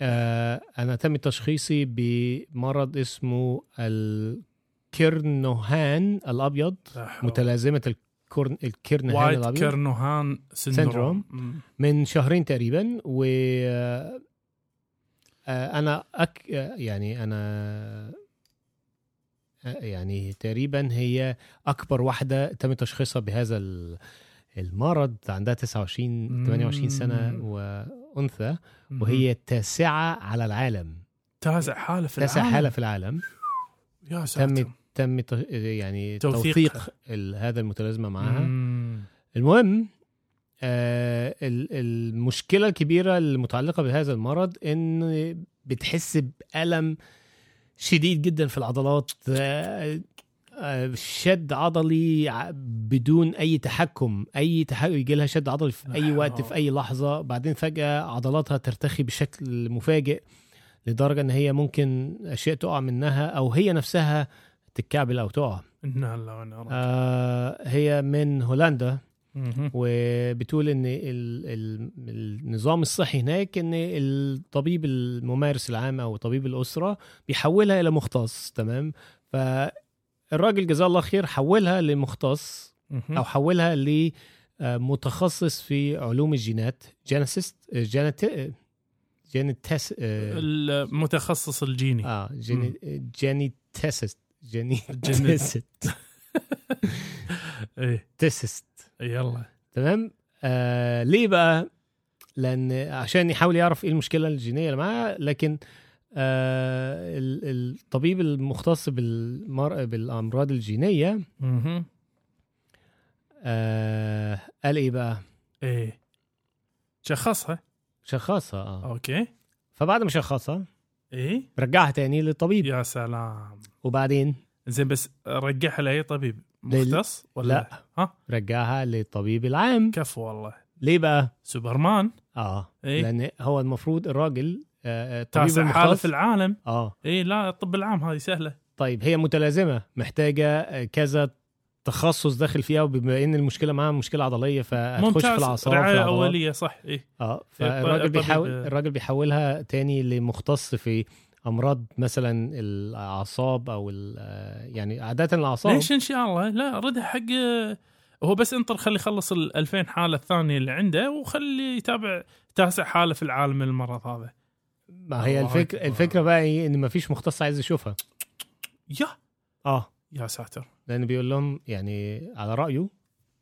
أنا تم تشخيصي بمرض اسمه الكيرنوهان الأبيض متلازمة الكورن الكيرنوهان الأبيض Kernohan syndrome. من شهرين تقريبا و آه، آه، أنا أك... آه، يعني أنا آه، يعني تقريبا هي أكبر واحدة تم تشخيصها بهذا ال- المرض عندها 29 28 سنة مم. وانثى وهي التاسعة على العالم. تاسع حالة في تاسع العالم؟ حالة في العالم. يا ساتر. تم تم يعني توثيق. توثيق, هذا المتلازمه معها. مم. المهم آه ال- المشكلة الكبيرة المتعلقة بهذا المرض إن بتحس بألم شديد جدا في العضلات آه، شد عضلي بدون أي تحكم. أي تحكم يجي لها شد عضلي في أي وقت في أي لحظة. بعدين فجأة عضلاتها ترتخي بشكل مفاجئ لدرجة إن هي ممكن اشياء تقع منها أو هي نفسها تتكعبل أو تقع. آه هي من هولندا. وبتقول إن ال ال النظام الصحي هناك إن الطبيب الممارس العام أو طبيب الأسرة بيحولها إلى مختص. تمام؟ فالراجل جزاه الله خير حولها لمختص. أو حولها ل آه، في علوم الجينات geneticist genet- geneticist المتخصص الجيني. آه gene- geneticist gene- geneticist إيه. -ticist يلا. تمام؟ آه ليه بقى؟ لأن عشان يحاول يعرف إيه المشكلة الجينية اللي معاه لكن آه ال- الطبيب المختص بالمر... بالأمراض الجينية. آه قال إيه بقى؟ إيه. شخصها؟ شخصها آه. okay. فبعد ما شخصها إيه؟ رجعها تاني للطبيب. يا سلام. وبعدين؟ زين بس رجعها لأي طبيب؟ مختص ولا لا. ها؟ رجعها للطبيب العام. كفو والله. ليه بقى؟ سوبرمان؟ آه. إيه؟ لأن هو المفروض الراجل آه آه، تاسع حالة في العالم. آه. إيه لا الطب العام هذه سهلة. طيب هي متلازمة محتاجة آه، كذا تخصص داخل فيها وبما إن المشكلة معاها مشكلة عضلية فهتخش في الأعصاب رعاية. أولية صح إيه. آه الطبيب- فالراجل بيحاول الطبيب- الراجل بيحولها تاني لمختص في أمراض مثلا الأعصاب أو آه، يعني عادة الأعصاب. ليش إن شاء الله؟ لا ردها حق هو بس انطر خلي يخلص ال 2000 حالة الثانية اللي عنده وخلي يتابع تاسع حالة في العالم المرض هذا. ما هي الفكرة أكبر. الفكرة بقى إيه؟ إن مفيش مختص عايز يشوفها. يا! آه. يا ساتر. لأن بيقول لهم يعني على رأيه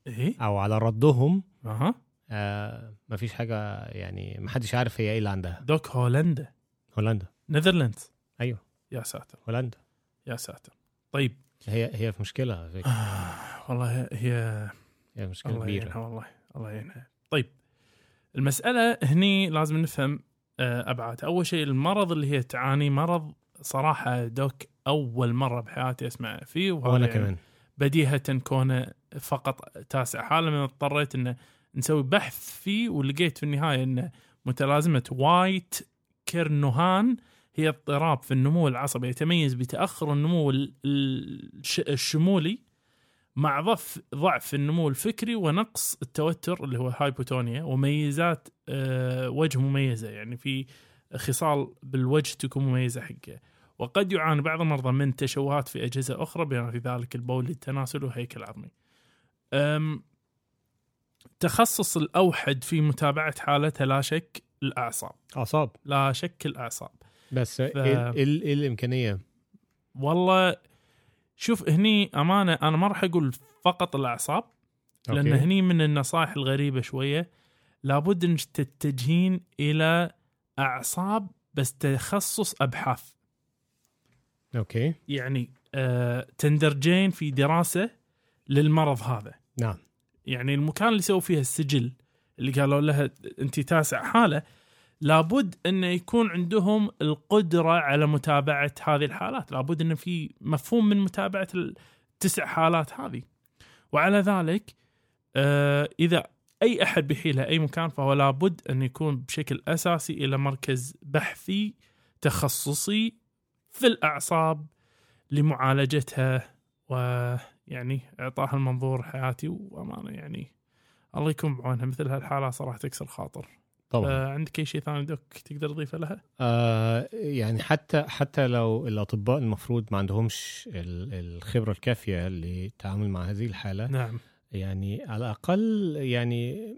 إيه؟ أو على ردهم أها. آه مفيش حاجة يعني محدش عارف هي إيه اللي عندها. دوك هولندا. هولندا. نذرلاندز أيوه. يا ساتر. هولندا. يا ساتر. طيب. هي هي في مشكلة على فكرة. آه والله هي هي مشكلة الله كبيرة. والله. الله يعينها طيب. المسألة هني لازم نفهم آه، أبعاد. أول شيء المرض اللي هي تعاني مرض صراحة doc أول مرة بحياتي أسمع فيه وأنا كمان. بديهة كونه فقط تاسع حالة من اضطريت أن نسوي بحث فيه ولقيت في النهاية أن متلازمة White Kernohan هي اضطراب في النمو العصبي. يتميز بتأخر النمو ال- الش- الشمولي مع ضعف ضعف النمو الفكري ونقص التوتر اللي هو hypotonia وميزات آه، وجه مميزة يعني في خصال بالوجه تكون مميزة حقه. وقد يعاني بعض المرضى من تشوهات في أجهزة أخرى بما في ذلك البول التناسل والهيكل العظمي أم تخصص الأوحد في متابعة حالتها لا شك الأعصاب. أعصاب. لا شك الأعصاب. بس إيه إيه إيه الإمكانية؟ والله شوف هني أمانة أنا ما راح أقول فقط الأعصاب لأن أوكي. هني من النصائح الغريبة شوية. لابد أن تتجهين إلى أعصاب بس تخصص أبحاث. أوكي. يعني آه تندرجين في دراسة للمرض هذا. نعم. يعني المكان اللي سووا فيها السجل اللي قالوا لها أنت تاسع حالة لابد انه يكون عندهم القدرة على متابعة هذه الحالات، لابد انه في مفهوم من متابعة التسع حالات هذه. وعلى ذلك آه إذا أي أحد بيحيلها أي مكان فهو لابد إن يكون بشكل أساسي إلى مركز بحثي تخصصي في الأعصاب لمعالجتها ويعني إعطاها المنظور حياتي وأمانة يعني الله يكون بعونها مثل هالحالات صراحة تكسر خاطر. طبعا. آه عندك أي شيء ثاني دوك تقدر تضيفه لها؟ آه يعني حتى حتى لو الأطباء المفروض ما عندهمش ال- الخبرة الكافية للتعامل مع هذه الحالة نعم. يعني على الأقل يعني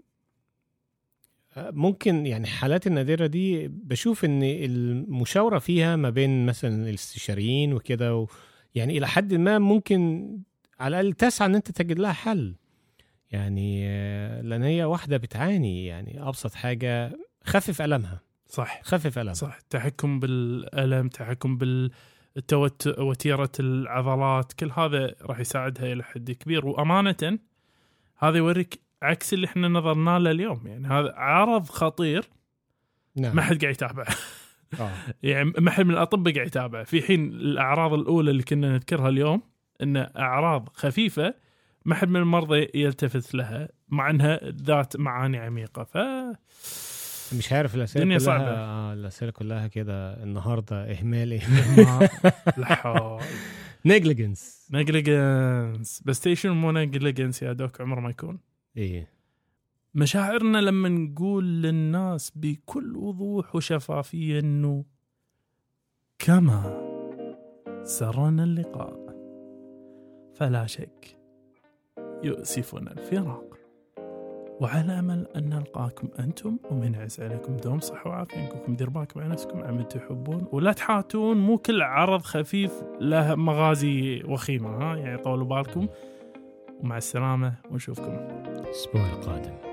آه، ممكن يعني الحالات النادرة دي بشوف إن المشاورة فيها ما بين مثلا الاستشاريين وكده يعني إلى حد ما ممكن على الأقل تسعى إن أنت تجد لها حل. يعني لأن هي واحدة بتعاني يعني أبسط حاجة خفف ألمها. صح. خفف ألمها. صح. تحكم بالألم تحكم بالتوت وتيرة العضلات كل هذا راح يساعدها إلى حد كبير. وأمانة هذا يوريك عكس اللي إحنا نظرنا له اليوم يعني هذا عرض خطير نعم. ما حد قاعد يتابعه. آه. يعني ما حد من الأطباء قاعد يتابعه. في حين الأعراض الأولى اللي كنا نذكرها اليوم إن أعراض خفيفة ما حد من المرضى يلتفت لها مع إنها ذات معاني عميقة. ف مش عارف الأسئلة الدنيا كلها صعبة. آه الأسئلة كلها كده النهارده إهمال. إهمال. نيجليجنس نيجليجنس بس تيشن مو نيجليجنس يا دوك؟ عمره ما يكون. إيه. مشاعرنا لما نقول للناس بكل وضوح وشفافية إنه كما سرنا اللقاء فلا شك يؤسفنا الفراق. وعلى أمل أن نلقاكم أنتم ومن يعز عليكم دوم صحة وعافية. نقولكم دير بالكم على نفسكم عمل تحبون. ولا تحاتون مو كل عرض خفيف له مغازي وخيمة ها؟ يعني طولوا بالكم. ومع السلامة ونشوفكم. الأسبوع القادم.